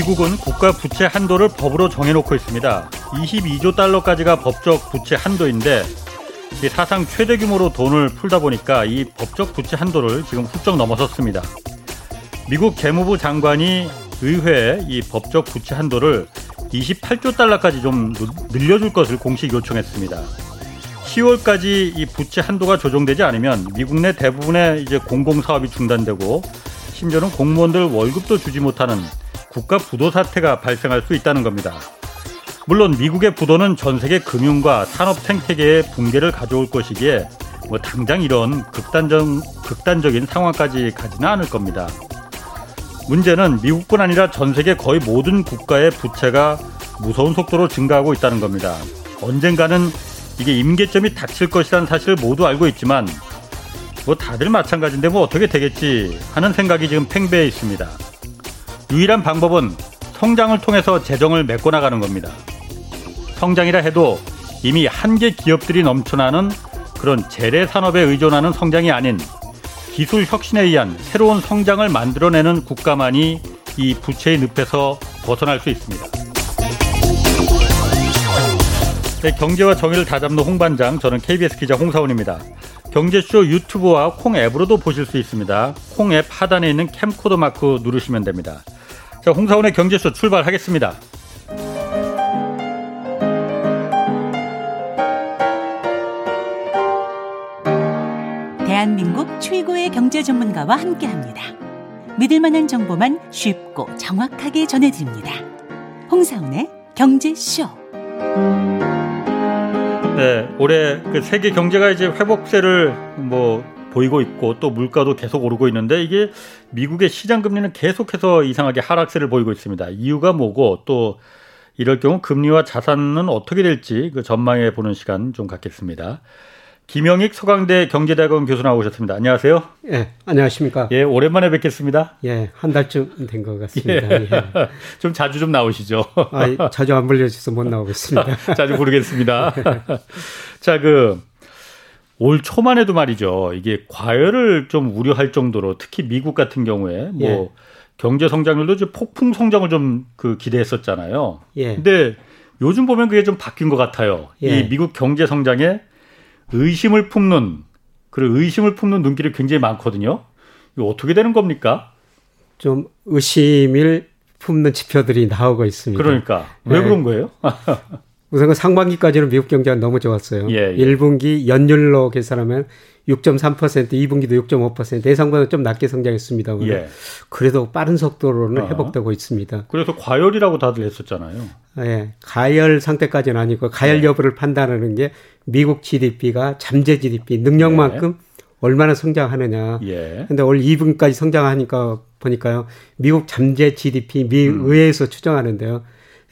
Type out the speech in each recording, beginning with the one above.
미국은 국가 부채 한도를 법으로 정해놓고 있습니다. 22조 달러까지가 법적 부채 한도인데 사상 최대 규모로 돈을 풀다 보니까 이 법적 부채 한도를 지금 훌쩍 넘어섰습니다. 미국 재무부 장관이 의회에 이 법적 부채 한도를 28조 달러까지 좀 늘려줄 것을 공식 요청했습니다. 10월까지 이 부채 한도가 조정되지 않으면 미국 내 대부분의 이제 공공 사업이 중단되고 심지어는 공무원들 월급도 주지 못하는 국가 부도 사태가 발생할 수 있다는 겁니다. 물론 미국의 부도는 전 세계 금융과 산업 생태계의 붕괴를 가져올 것이기에 뭐 당장 이런 극단적, 극단적인 상황까지 가지는 않을 겁니다. 문제는 미국뿐 아니라 전 세계 거의 모든 국가의 부채가 무서운 속도로 증가하고 있다는 겁니다. 언젠가는 이게 임계점이 닥칠 것이라는 사실을 모두 알고 있지만 뭐 다들 마찬가지인데 뭐 어떻게 되겠지 하는 생각이 지금 팽배해 있습니다. 유일한 방법은 성장을 통해서 재정을 메꿔 나가는 겁니다. 성장이라 해도 이미 한계 기업들이 넘쳐나는 그런 재래 산업에 의존하는 성장이 아닌 기술 혁신에 의한 새로운 성장을 만들어내는 국가만이 이 부채의 늪에서 벗어날 수 있습니다. 네, 경제와 정의를 다잡는 홍반장, 저는 KBS 기자 홍사원입니다. 경제쇼 유튜브와 콩 앱으로도 보실 수 있습니다. 콩 앱 하단에 있는 캠코더 마크 누르시면 됩니다. 자, 홍사원의 경제쇼 출발하겠습니다. 대한민국 최고의 경제 전문가와 함께 합니다. 믿을 만한 정보만 쉽고 정확하게 전해드립니다. 홍사원의 경제쇼. 네, 올해 그 세계 경제가 이제 회복세를 뭐 보이고 있고 또 물가도 계속 오르고 있는데 이게 미국의 시장 금리는 계속해서 이상하게 하락세를 보이고 있습니다. 이유가 뭐고 또 이럴 경우 금리와 자산은 어떻게 될지 그 전망해 보는 시간 좀 갖겠습니다. 김영익 서강대 경제대학원 교수 나오셨습니다. 안녕하세요. 예, 안녕하십니까. 예, 오랜만에 뵙겠습니다. 예, 한 달쯤 된 것 같습니다. 예. 예. 좀 자주 좀 나오시죠. 아, 자주 안 불려주셔서 못 나오겠습니다. 자주 부르겠습니다. 자, 그, 올 초만 해도 말이죠. 이게 과열을 좀 우려할 정도로 특히 미국 같은 경우에 뭐 예. 경제 성장률도 좀 폭풍 성장을 좀 그 기대했었잖아요. 예. 근데 요즘 보면 그게 좀 바뀐 것 같아요. 예. 이 미국 경제 성장에 의심을 품는 그리고 의심을 품는 눈길이 굉장히 많거든요. 이거 어떻게 되는 겁니까? 좀 의심을 품는 지표들이 나오고 있습니다. 그러니까 왜 네. 그런 거예요? 우선 그 상반기까지는 미국 경제가 너무 좋았어요. 예, 예. 1분기 연율로 계산하면 6.3%, 2분기도 6.5%, 예상보다 좀 낮게 성장했습니다. 예. 그래도 빠른 속도로는 어. 회복되고 있습니다. 그래서 과열이라고 다들 했었잖아요. 예, 가열 상태까지는 아니고 가열 네. 여부를 판단하는 게 미국 GDP가 잠재 GDP 능력만큼 네. 얼마나 성장하느냐. 예. 근데 올 2분까지 성장하니까 보니까요. 미국 잠재 GDP 미 음. 의회에서 추정하는데요.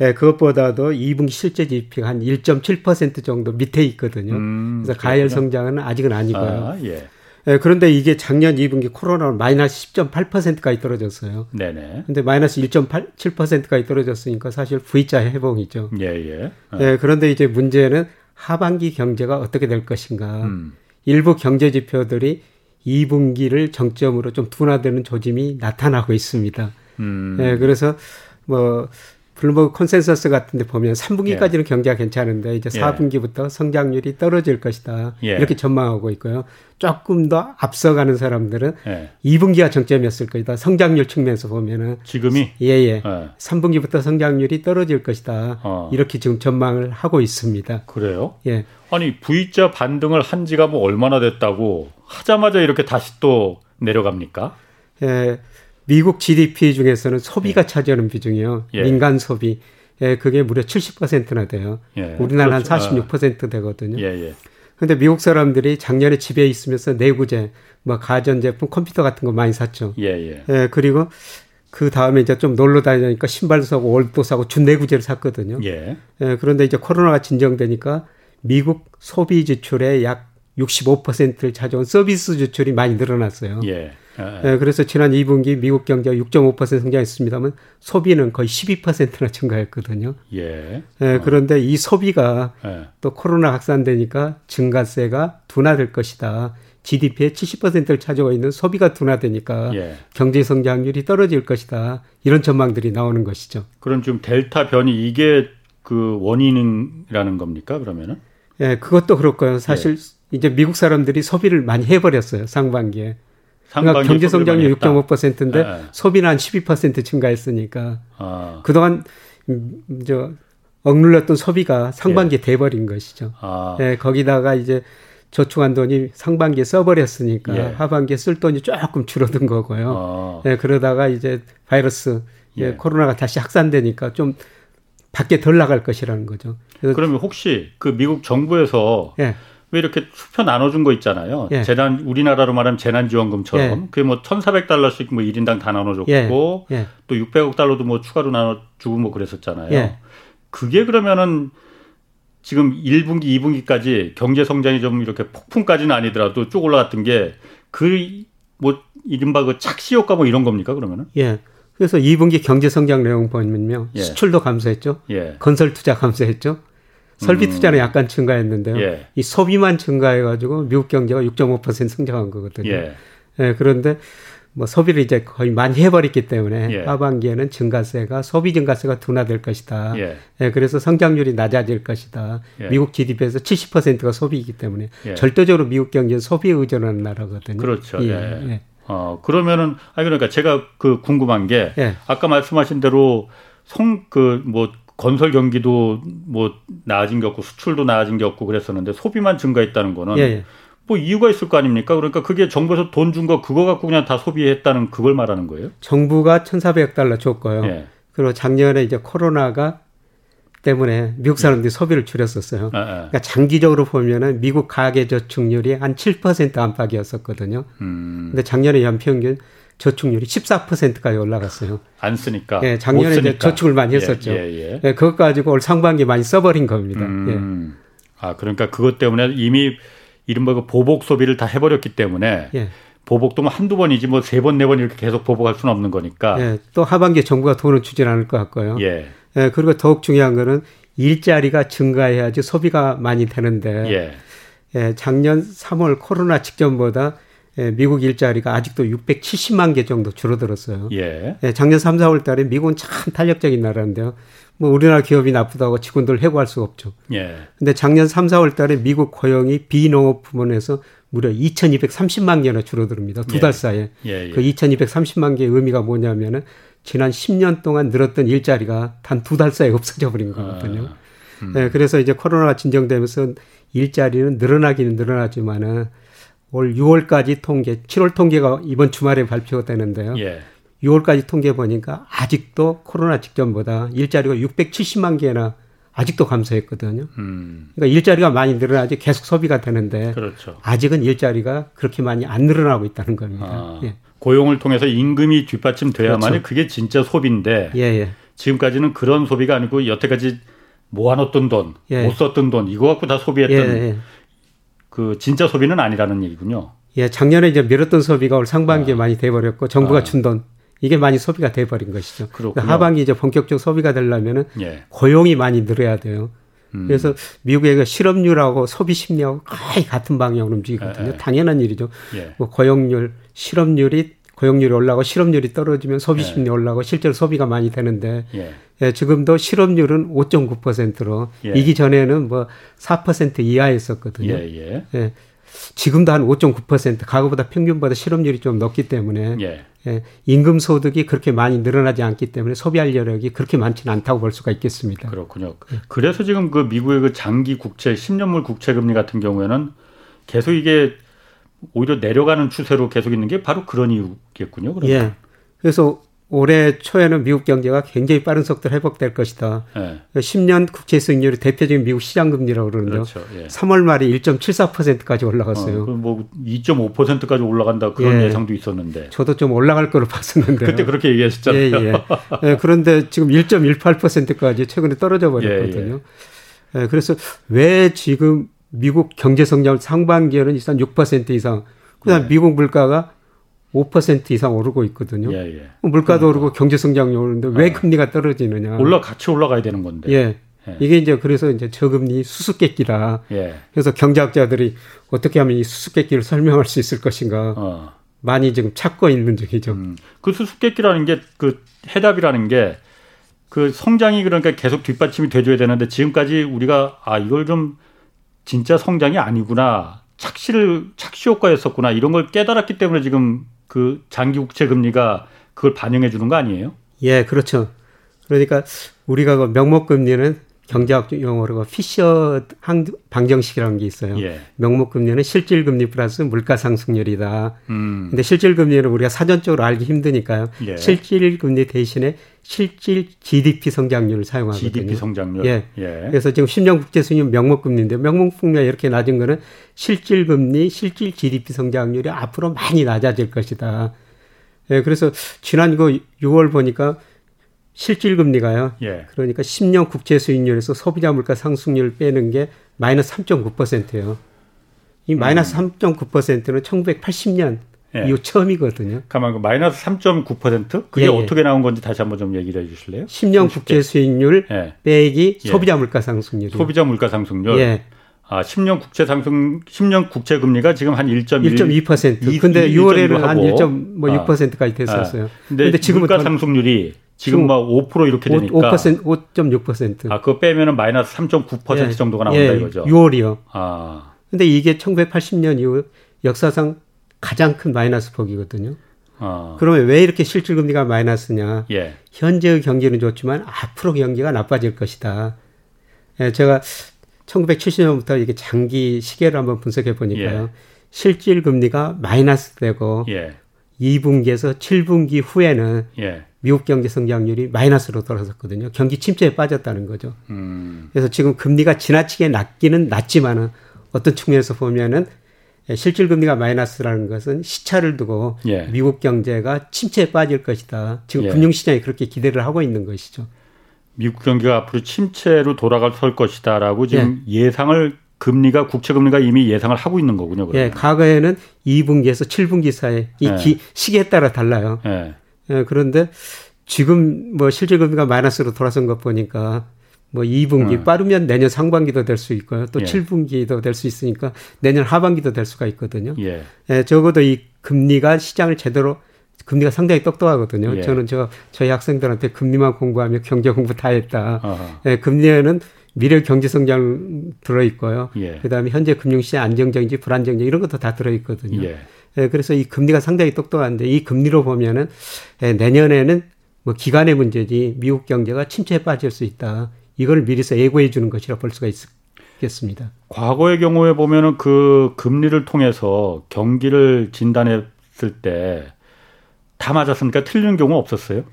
예, 그것보다도 2분기 실제 GDP가 한1.7% 정도 밑에 있거든요. 음, 그래서 가열 성장은 아직은 아니고요. 아, 예. 예, 그런데 이게 작년 2분기 코로나로 마이너스 10.8%까지 떨어졌어요. 네네. 근데 마이너스 1.7%까지 떨어졌으니까 사실 V자 회복이죠. 예, 예. 어. 예, 그런데 이제 문제는 하반기 경제가 어떻게 될 것인가. 음. 일부 경제 지표들이 2분기를 정점으로 좀 둔화되는 조짐이 나타나고 있습니다. 음. 예, 그래서 뭐 블룸버그 컨센서스 같은 데 보면 3분기까지는 예. 경제가 괜찮은데 이제 4분기부터 예. 성장률이 떨어질 것이다. 예. 이렇게 전망하고 있고요. 조금 더 앞서가는 사람들은 예. 2분기가 정점이었을 것이다. 성장률 측면에서 보면은 지금이 예예. 예. 3분기부터 성장률이 떨어질 것이다. 어. 이렇게 지금 전망을 하고 있습니다. 그래요? 예. 아니 V자 반등을 한 지가 뭐 얼마나 됐다고 하자마자 이렇게 다시 또 내려갑니까? 예. 미국 GDP 중에서는 소비가 예. 차지하는 비중이요. 예. 민간 소비. 예, 그게 무려 70%나 돼요. 예. 우리나라 그렇죠. 한46% 되거든요. 예, 예. 근데 미국 사람들이 작년에 집에 있으면서 내구재, 뭐 가전제품, 컴퓨터 같은 거 많이 샀죠. 예, 예. 예, 그리고 그 다음에 이제 좀 놀러 다니니까 신발도 사고 옷도 사고 준내구재를 샀거든요. 예. 예. 그런데 이제 코로나가 진정되니까 미국 소비 지출의 약 65%를 차지한 서비스 지출이 많이 늘어났어요. 예. 예, 그래서 지난 2분기 미국 경제가 6.5% 성장했습니다만 소비는 거의 12%나 증가했거든요. 예. 예 어. 그런데 이 소비가 예. 또 코로나 확산되니까 증가세가 둔화될 것이다. GDP의 70%를 차지하고 있는 소비가 둔화되니까 예. 경제 성장률이 떨어질 것이다. 이런 전망들이 나오는 것이죠. 그럼 지금 델타 변이 이게 그 원인이라는 겁니까? 그러면은? 예, 그것도 그렇고요. 사실 예. 이제 미국 사람들이 소비를 많이 해버렸어요. 상반기에. 그러니까 경제 성장률 6.5%인데 예. 소비는 한 12% 증가했으니까 아. 그동안 음, 저 억눌렸던 소비가 상반기에 예. 돼버린 것이죠. 아. 예, 거기다가 이제 저축한 돈이 상반기에 써버렸으니까 예. 하반기에 쓸 돈이 조금 줄어든 거고요. 아. 예, 그러다가 이제 바이러스 예. 예. 코로나가 다시 확산되니까 좀 밖에 덜 나갈 것이라는 거죠. 그러면 혹시 그 미국 정부에서 예. 왜 이렇게 수표 나눠준 거 있잖아요. 예. 재난 우리나라로 말하면 재난지원금처럼 예. 그게 뭐 1,400달러씩 뭐 1인당 다 나눠줬고 예. 예. 또 600억 달러도 뭐 추가로 나눠주고 뭐 그랬었잖아요. 예. 그게 그러면은 지금 1분기, 2분기까지 경제 성장이 좀 이렇게 폭풍까지는 아니더라도 쭉 올라갔던 게 그 뭐 이른바 그 착시 효과 뭐 이런 겁니까 그러면은? 예. 그래서 2분기 경제 성장 내용 보면요. 예. 수출도 감소했죠. 예. 건설 투자 감소했죠. 설비 음. 투자는 약간 증가했는데요. 예. 이 소비만 증가해가지고 미국 경제가 6.5% 성장한 거거든요. 예. 예. 그런데 뭐 소비를 이제 거의 많이 해버렸기 때문에 예. 하반기에는 증가세가 소비 증가세가 둔화될 것이다. 예. 예 그래서 성장률이 낮아질 것이다. 예. 미국 GDP에서 70%가 소비이기 때문에 예. 절대적으로 미국 경제는 소비에 의존하는 나라거든요. 그렇죠. 예. 예. 어 그러면은 아 그러니까 제가 그 궁금한 게 아까 말씀하신 대로 성 그 뭐 건설 경기도 뭐 나아진 게 없고 수출도 나아진 게 없고 그랬었는데 소비만 증가했다는 거는 뭐 이유가 있을 거 아닙니까? 그러니까 그게 정부에서 돈 준 거 그거 갖고 그냥 다 소비했다는 그걸 말하는 거예요? 정부가 1,400억 달러 줬고요. 예. 그리고 작년에 이제 코로나가 때문에 미국 사람들이 예. 소비를 줄였었어요. 아, 아. 그러니까 장기적으로 보면은 미국 가계 저축률이 한 7% 안팎이었었거든요. 음. 근데 작년에 연평균 저축률이 14%까지 올라갔어요. 안 쓰니까. 예, 작년에 이제 저축을 많이 예, 했었죠. 예, 예, 예. 그것 가지고 올 상반기 많이 써버린 겁니다. 음. 예. 아, 그러니까 그것 때문에 이미 이른바 그 보복 소비를 다 해버렸기 때문에 예. 보복도 뭐 한두 번이지 뭐 세 번, 네 번 이렇게 계속 보복할 수는 없는 거니까. 예. 또 하반기에 정부가 돈을 주진 않을 것 같고요. 예. 예. 그리고 더욱 중요한 거는 일자리가 증가해야지 소비가 많이 되는데. 예. 예. 작년 3월 코로나 직전보다 예, 미국 일자리가 아직도 670만 개 정도 줄어들었어요. 예. 예. 작년 3, 4월 달에 미국은 참 탄력적인 나라인데요. 뭐 우리나라 기업이 나쁘다고 직원들 해고할 수가 없죠. 예. 근데 작년 3, 4월 달에 미국 고용이 비농업 부문에서 무려 2,230만 개나 줄어듭니다. 두달 예. 사이에. 예, 예. 그 2,230만 개의 의미가 뭐냐면은 지난 10년 동안 늘었던 일자리가 단 두 달 사이에 없어져 버린 거거든요. 아, 음. 네, 그래서 이제 코로나가 진정되면서 일자리는 늘어나기는 늘어나지만은 올 6월까지 통계, 7월 통계가 이번 주말에 발표가 되는데요. 예. 6월까지 통계 보니까 아직도 코로나 직전보다 일자리가 670만 개나 아직도 감소했거든요. 음. 그러니까 일자리가 많이 늘어나지 계속 소비가 되는데 그렇죠. 아직은 일자리가 그렇게 많이 안 늘어나고 있다는 겁니다. 아, 예. 고용을 통해서 임금이 뒷받침돼야만이 그렇죠. 그게 진짜 소비인데 예, 예. 지금까지는 그런 소비가 아니고 여태까지 모아놓던 돈, 예. 못 썼던 돈 이거 갖고 다 소비했던 예, 예. 그 진짜 소비는 아니라는 얘기군요. 예, 작년에 이제 미뤘던 소비가 올 상반기에 아. 많이 돼버렸고 정부가 아. 준돈 이게 많이 소비가 돼버린 것이죠. 그러니까 하반기 이제 본격적 소비가 되려면은 예. 고용이 많이 늘어야 돼요. 음. 그래서 미국의 그 실업률하고 소비 심리하고 거의 같은 방향으로 움직이거든요. 예. 당연한 일이죠. 예. 뭐 고용률, 실업률이 고용률이 올라가고 실업률이 떨어지면 소비 예. 심리 올라가고 실제로 소비가 많이 되는데 예. 예, 지금도 실업률은 5.9%로 예. 이기 전에는 뭐 4% 이하였었거든요. 예, 예. 지금도 한 5.9% 과거보다 평균보다 실업률이 좀 높기 때문에 예. 예, 임금 소득이 그렇게 많이 늘어나지 않기 때문에 소비할 여력이 그렇게 많지는 않다고 볼 수가 있겠습니다. 그렇군요. 예. 그래서 지금 그 미국의 그 장기 국채 10년물 국채 금리 같은 경우에는 계속 이게 오히려 내려가는 추세로 계속 있는 게 바로 그런 이유겠군요. 그러면. 예. 그래서 올해 초에는 미국 경제가 굉장히 빠른 속도로 회복될 것이다. 네. 10년 국채 수익률이 대표적인 미국 시장 금리라고 그러는데요. 그렇죠. 예. 3월 말에 1.74%까지 올라갔어요. 어, 뭐 2.5%까지 올라간다 그런 예. 상도 있었는데. 저도 좀 올라갈 거로 봤었는데. 그때 그렇게 얘기하셨잖아요. 예, 예. 예, 그런데 지금 1.18%까지 최근에 떨어져 버렸거든요. 예, 예. 그래서 왜 지금 미국 경제 성장 상반기에는 일단 6% 이상 그다음 네. 미국 물가가 5% 이상 오르고 있거든요. 예, 예. 물가도 그러니까. 오르고 경제 성장이 오르는데 왜 아. 금리가 떨어지느냐? 올라 같이 올라가야 되는 건데. 예. 예. 이게 이제 그래서 이제 저금리 수수께끼라. 예. 그래서 경제학자들이 어떻게 하면 이 수수께끼를 설명할 수 있을 것인가. 어. 많이 지금 찾고 있는 중이죠. 음. 그 수수께끼라는 게 그 해답이라는 게 그 성장이 그러니까 계속 뒷받침이 돼줘야 되는데 지금까지 우리가 아 이걸 좀 진짜 성장이 아니구나 착시를 착시 효과였었구나 이런 걸 깨달았기 때문에 지금 그 장기 국채 금리가 그걸 반영해 주는 거 아니에요? 예, 그렇죠. 그러니까 우리가 그 명목 금리는 경제학 용어로 피셔 방정식이라는 게 있어요. 예. 명목 금리는 실질 금리 플러스 물가 상승률이다. 음. 근데 실질 금리는 우리가 사전적으로 알기 힘드니까요. 예. 실질 금리 대신에 실질 GDP 성장률을 사용하거든요. GDP 성장률. 예. 예. 그래서 지금 10년 국제 수익률 명목 금리인데 명목 금리가 이렇게 낮은 거는 실질 금리, 실질 GDP 성장률이 앞으로 많이 낮아질 것이다. 예. 그래서 지난 그 6월 보니까 실질 금리가요. 예. 그러니까 10년 국채 수익률에서 소비자 물가 상승률 빼는 게 마이너스 3.9%예요. 이 마이너스 음. 3.9%는 1980년 예. 이후 처음이거든요. 가만 그 마이너스 3.9% 그게 예, 예, 어떻게 나온 건지 다시 한번 좀 얘기를 해 주실래요? 10년 국채 수익률 예. 빼기 예. 소비자 물가 상승률. 소비자 물가 상승률. 예. 아, 10년 국채 상승 10년 국채 금리가 지금 한 1.1. 1.2%. 근데 6월에는 한 1.6%까지 뭐 됐었어요. 아, 근데, 근데 지금 물가 상승률이 지금 막 5% 이렇게 되니까 5%, 5.6%. 아, 그거 빼면은 마이너스 3.9% 예, 정도가 나온다 예, 이거죠. 6월이요. 아. 근데 이게 1980년 이후 역사상 가장 큰 마이너스 폭이거든요. 아. 그러면 왜 이렇게 실질 금리가 마이너스냐? 예. 현재의 경기는 좋지만 앞으로 경기가 나빠질 것이다. 예, 제가 1970년부터 이게 장기 시계를 한번 분석해 보니까요. 예. 실질 금리가 마이너스 되고 예. 2분기에서 7분기 후에는 예. 미국 경제 성장률이 마이너스로 돌아섰거든요. 경기 침체에 빠졌다는 거죠. 음. 그래서 지금 금리가 지나치게 낮기는 낮지만은 어떤 측면에서 보면은 실질 금리가 마이너스라는 것은 시차를 두고 예. 미국 경제가 침체에 빠질 것이다. 지금 예. 금융 시장이 그렇게 기대를 하고 있는 것이죠. 미국 경기가 앞으로 침체로 돌아갈 설 것이다라고 지금 예. 상을 금리가 국채 금리가 이미 예상을 하고 있는 거군요. 그러면. 예, 과거에는 2분기에서 7분기 사이 이 예. 기, 시기에 따라 달라요. 예. 예, 그런데 지금 뭐 실질 금리가 마이너스로 돌아선 것 보니까 뭐 2분기 음. 빠르면 내년 상반기도 될 수 있고요. 또 예. 7분기도 될 수 있으니까 내년 하반기도 될 수가 있거든요. 예. 예. 적어도 이 금리가 시장을 제대로 금리가 상당히 똑똑하거든요. 예. 저는 저 저희 학생들한테 금리만 공부하면 경제 공부 다 했다. 예, 금리에는 미래 경제 성장 들어 있고요. 예. 그다음에 현재 금융 시장 안정적인지 불안정인지 이런 것도 다 들어 있거든요. 예. 예, 그래서 이 금리가 상당히 똑똑한데 이 금리로 보면은 예, 내년에는 뭐 기간의 문제지 미국 경제가 침체에 빠질 수 있다. 이걸 미리서 예고해 주는 것이라 볼 수가 있겠습니다. 과거의 경우에 보면은 그 금리를 통해서 경기를 진단했을 때 다 맞았으니까 틀린 경우 없었어요?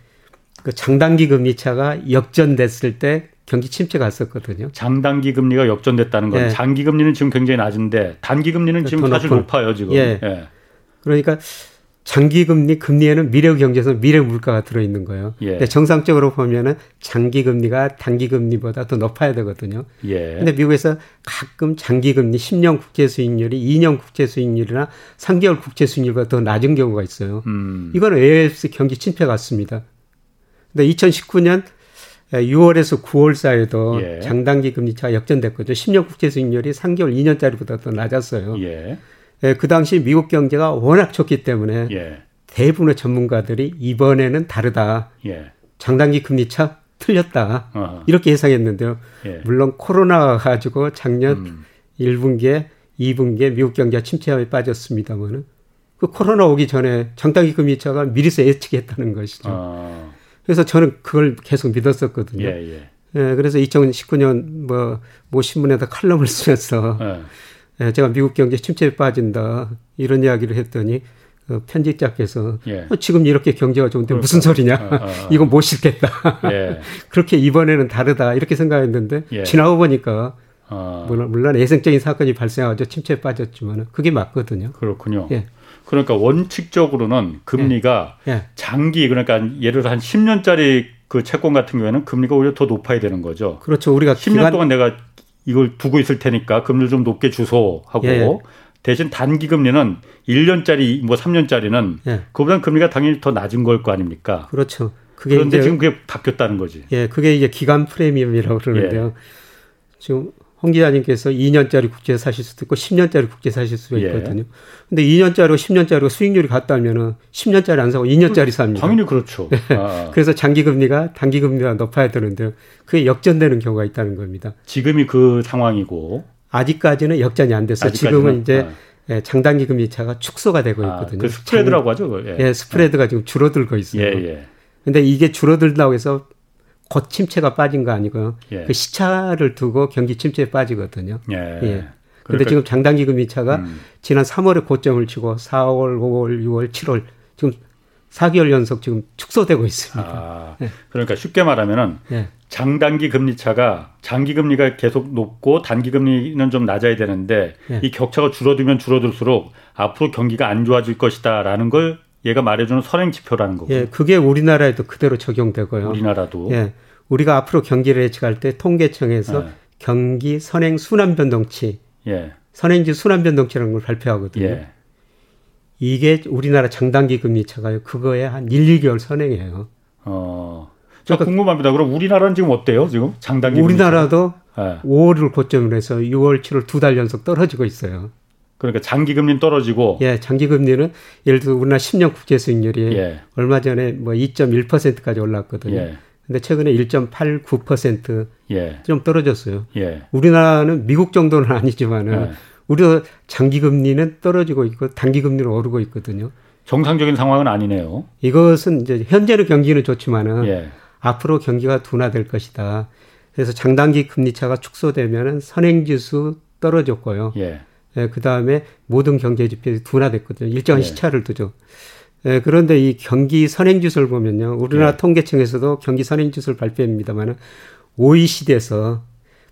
그 장단기 금리 차가 역전됐을 때 경기 침체 갔었거든요. 장단기 금리가 역전됐다는 건 예. 장기 금리는 지금 굉장히 낮은데 단기 금리는 지금 사실. 높아요 지금. 예. 예. 그러니까 장기 금리 금리에는 미래 경제에서 미래 물가가 들어 있는 거예요. 예. 근데 정상적으로 보면은 장기 금리가 단기 금리보다 더 높아야 되거든요. 예. 근데 미국에서 가끔 장기 금리 10년 국채 수익률이 2년 국채 수익률이나 3개월 국채 수익률보다 더 낮은 경우가 있어요. 음. 이거는 AFS 경기 침체 같습니다. 근데 2019년 6월에서 9월 사이에도 예. 장단기 금리 차가 역전됐거든요. 10년 국채 수익률이 3개월 2년짜리보다 더 낮았어요. 예. 예, 그 당시 미국 경제가 워낙 좋기 때문에 예. 대부분의 전문가들이 이번에는 다르다. 예. 장단기 금리 차 틀렸다. 어허. 이렇게 예상했는데요. 예. 물론 코로나가 가지고 작년 음. 1분기에 2분기에 미국 경제가 침체에 빠졌습니다만은 그 코로나 오기 전에 장단기 금리 차가 미리서 예측했다는 것이죠. 어. 그래서 저는 그걸 계속 믿었었거든요. 예, 예. 예 그래서 2019년 뭐, 모 신문에다 칼럼을 쓰면서 제가 미국 경제 침체에 빠진다 이런 이야기를 했더니 그 편집자께서 예. 어, 지금 이렇게 경제가 좋은데 그러니까. 무슨 소리냐 어, 어, 어. 이건 못 싫겠다 예. 그렇게 이번에는 다르다 이렇게 생각했는데 예. 지나고 보니까 어. 물론, 물론 애생적인 사건이 발생하죠 침체에 빠졌지만 그게 맞거든요 그렇군요 예. 그러니까 원칙적으로는 금리가 예. 예. 장기 그러니까 예를 들어 한 10년짜리 그 채권 같은 경우에는 금리가 오히려 더 높아야 되는 거죠 그렇죠 우리가 10년 기간... 동안 내가 이걸 두고 있을 테니까 금리를 좀 높게 주소 하고 예. 예. 대신 단기 금리는 1년짜리 뭐 3년짜리는 예. 그보다는 금리가 당연히 더 낮은 걸 거 아닙니까? 그렇죠. 그런데 지금 그게 바뀌었다는 거지. 예, 그게 이제 기간 프리미엄이라고 그러는데요. 예. 지금 홍 기자님께서 2년짜리 국제 사실 수도 있고 10년짜리 국제 사실 수가 예. 있거든요. 예. 근데 2년짜리고 10년짜리고 수익률이 같다면은 10년짜리 안 사고 2년짜리 삽니다. 당연히 그렇죠. 예. 아. 그래서 장기 금리가 단기 금리가 높아야 되는데 그게 역전되는 경우가 있다는 겁니다. 지금이 그 상황이고 아직까지는 역전이 안 됐어요. 지금은 이제 아. 예, 장단기 금리 차가 축소가 되고 아, 있거든요. 아, 그 스프레드라고 하죠. 예. 예, 스프레드가 지금 줄어들고 있어요. 예, 예. 근데 이게 줄어들다고 해서 곧 침체가 빠진 거 아니고요. 예. 그 시차를 두고 경기 침체에 빠지거든요. 예. 예. 그런데 그러니까, 지금 장단기 금리차가 음. 지난 3월에 고점을 치고 4월, 5월, 6월, 7월 지금 4개월 연속 지금 축소되고 있습니다. 아, 예. 그러니까 쉽게 말하면은 예. 장단기 금리 차가 장기 금리가 계속 높고 단기 금리는 좀 낮아야 되는데 예. 이 격차가 줄어들면 줄어들수록 앞으로 경기가 안 좋아질 것이다라는 걸 얘가 말해주는 선행 지표라는 거고. 예, 그게 우리나라에도 그대로 적용되고요. 우리나라도. 예, 우리가 앞으로 경기를 예측할 때 통계청에서 예. 경기 선행 순환 변동치, 예. 선행지 순환 변동치라는 걸 발표하거든요. 예. 이게 우리나라 장단기 금리 차가요. 그거에 한 1, 2개월 선행해요. 어. 저 그러니까 궁금합니다. 그럼 우리나라는 지금 어때요? 지금 장단기 우리나라도 네. 5월을 고점으로 해서 6월, 7월 두 달 연속 떨어지고 있어요. 그러니까 장기 금리는 떨어지고 예, 장기 금리는 예를 들어 우리나라 10년 국제 수익률이 예. 얼마 전에 뭐 2.1%까지 올랐거든요. 예. 근데 최근에 1.89%좀 예. 떨어졌어요. 예. 우리나라는 미국 정도는 아니지만은 예. 우리도 장기 금리는 떨어지고 있고 단기 금리는 오르고 있거든요. 정상적인 상황은 아니네요. 이것은 이제 현재는 경기는 좋지만은 예. 앞으로 경기가 둔화될 것이다. 그래서 장단기 금리 차가 축소되면은 선행지수 떨어졌고요. 예. 예, 그 다음에 모든 경제 지표들이 둔화됐거든요. 일정한 예. 시차를 두죠. 예, 그런데 이 경기 선행지수를 보면요. 우리나라 예. 통계청에서도 경기 선행지수를 발표합니다만은 OECD에서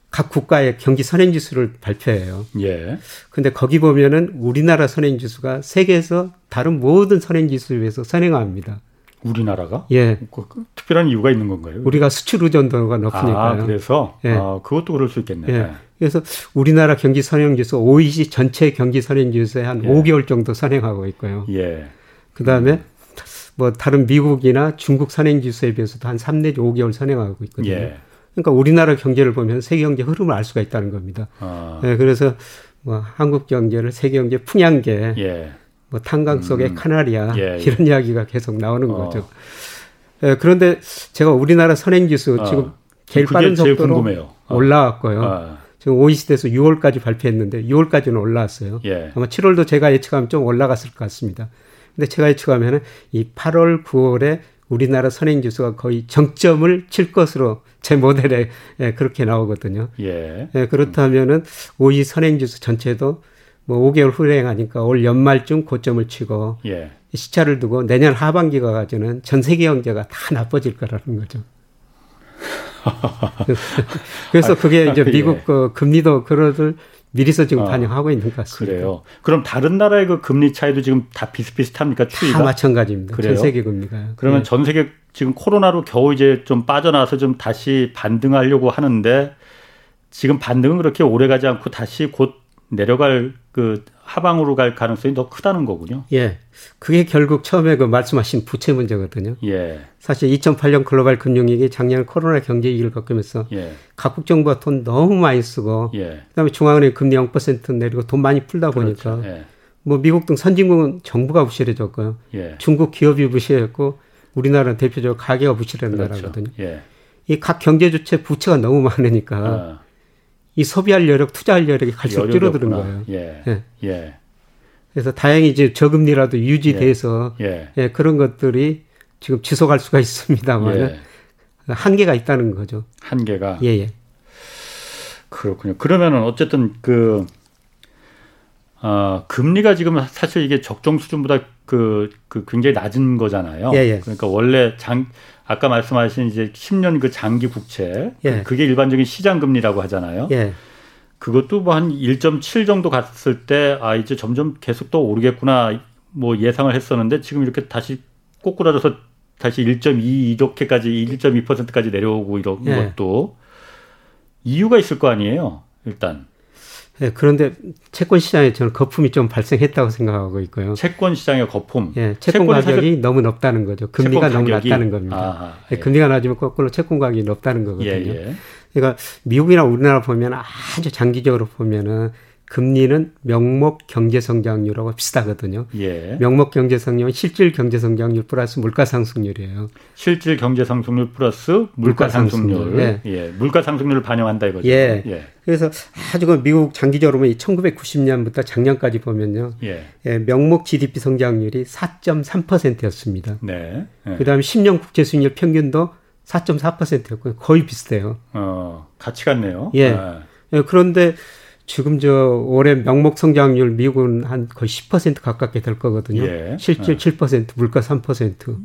각 국가의 경기 선행지수를 발표해요. 예. 근데 거기 보면은 우리나라 선행지수가 세계에서 다른 모든 선행지수에 비해서 선행합니다. 우리나라가? 예. 그, 그, 특별한 이유가 있는 건가요? 우리가 수출 의존도가 높으니까요. 아, 그래서? 예. 아, 그것도 그럴 수 있겠네요. 예. 그래서 우리나라 경기 선행지수 OECD 전체 경기 선행지수에 한 예. 5개월 정도 선행하고 있고요. 예. 그 다음에 뭐 다른 미국이나 중국 선행지수에 비해서도 한 3 내지 5개월 선행하고 있거든요. 예. 그러니까 우리나라 경제를 보면 세계 경제 흐름을 알 수가 있다는 겁니다. 아. 네, 그래서 뭐 한국 경제를 세계 경제 풍향계, 예. 뭐 탄광 속의 음. 카나리아 예, 예. 이런 이야기가 계속 나오는 어. 거죠. 네, 그런데 제가 우리나라 선행지수 어. 지금 제일 빠른 속도로 제일 어. 올라왔고요. 어. 지금 OECD에서 6월까지 발표했는데 6월까지는 올라왔어요. 예. 아마 7월도 제가 예측하면 좀 올라갔을 것 같습니다. 근데 제가 예측하면은 이 8월, 9월에 우리나라 선행 지수가 거의 정점을 칠 것으로 제 모델에 예, 그렇게 나오거든요. 예. 예 그렇다면은 오이 선행 지수 전체도 뭐 5개월 후행하니까 올 연말쯤 고점을 치고 예. 시차를 두고 내년 하반기가 가지는 전 세계 경제가 다 나빠질 거라는 거죠. 그래서 그게 이제 예. 미국 예. 그 금리도 그러들 미리서 지금 어, 반영하고 있는 것 같습니다. 그래요. 그럼 다른 나라의 그 금리 차이도 지금 다 비슷비슷합니까? 추이가? 다 마찬가지입니다. 그래요? 전 세계 금리가요. 그러면 네. 전 세계 지금 코로나로 겨우 이제 좀 빠져나와서 좀 다시 반등하려고 하는데 지금 반등은 그렇게 오래 가지 않고 다시 곧 내려갈 그 하방으로 갈 가능성이 더 크다는 거군요. 예. 그게 결국 처음에 그 말씀하신 부채 문제거든요. 예. 사실 2008년 글로벌 금융위기 작년 코로나 경제 위기를 겪으면서 예. 각국 정부가 돈 너무 많이 쓰고 예. 그다음에 중앙은행 금리 0% 내리고 돈 많이 풀다 보니까 그렇죠. 예. 뭐 미국 등 선진국은 정부가 부실해졌고요. 예. 중국 기업이 부실했고 우리나라는 대표적으로 가계가 부실한 그렇죠. 나라거든요. 예. 이각 경제 주체 부채가 너무 많으니까 아. 이 소비할 여력, 투자할 여력이 갈수록 줄어드는 거예요. 예. 예. 예. 그래서 다행히 이제 저금리라도 유지돼서 예. 예. 그런 것들이 지금 지속할 수가 있습니다만 예. 한계가 있다는 거죠. 한계가. 예, 예. 그렇군요. 그러면은 어쨌든 그, 어, 금리가 지금 사실 이게 적정 수준보다 그, 그 굉장히 낮은 거잖아요. 예, 예. 그러니까 원래 장, 아까 말씀하신 이제 10년 그 장기 국채 예. 그게 일반적인 시장 금리라고 하잖아요. 예. 그것도 뭐 한 1.7 정도 갔을 때 아 이제 점점 계속 또 오르겠구나 뭐 예상을 했었는데 지금 이렇게 다시 꼬꾸라져서 다시 1.2 이렇게까지 1.2%까지 내려오고 이런 예. 것도 이유가 있을 거 아니에요. 일단 예, 그런데 채권 시장에 저는 거품이 좀 발생했다고 생각하고 있고요. 채권 시장의 거품. 예, 채권 가격이 사실... 너무 높다는 거죠. 금리가 너무 낮다는 겁니다. 아, 예. 금리가 낮으면 거꾸로 채권 가격이 높다는 거거든요. 예, 예. 그러니까 미국이나 우리나라 보면 아주 장기적으로 보면은 금리는 명목 경제 성장률하고 비슷하거든요. 예. 명목 경제 성장은 실질 경제 성장률 플러스 물가 상승률이에요. 실질 경제 상승률 플러스 물가, 상승률. 예. 예. 물가 상승률을 반영한다 이거죠. 예. 예. 그래서 아주 그 미국 장기적으로 보면 1990년부터 작년까지 보면요. 예. 예. 명목 GDP 성장률이 4.3%였습니다. 네. 예. 그다음에 10년 국채 수익률 평균도 4.4%였고요. 거의 비슷해요. 어, 같이 같네요. 예. 아. 예. 그런데 지금 저 올해 명목 성장률 미국은 한 거의 10% 가깝게 될 거거든요. 예. 실질 예. 7%, 물가 3%.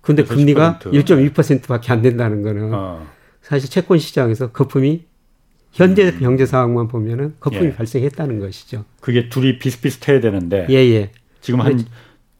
근데 금리가 1.2%밖에 안 된다는 거는 어. 사실 채권 시장에서 거품이 현재 음. 경제 상황만 보면은 거품이 예. 발생했다는 것이죠. 그게 둘이 비슷비슷해야 되는데 예, 예. 지금 한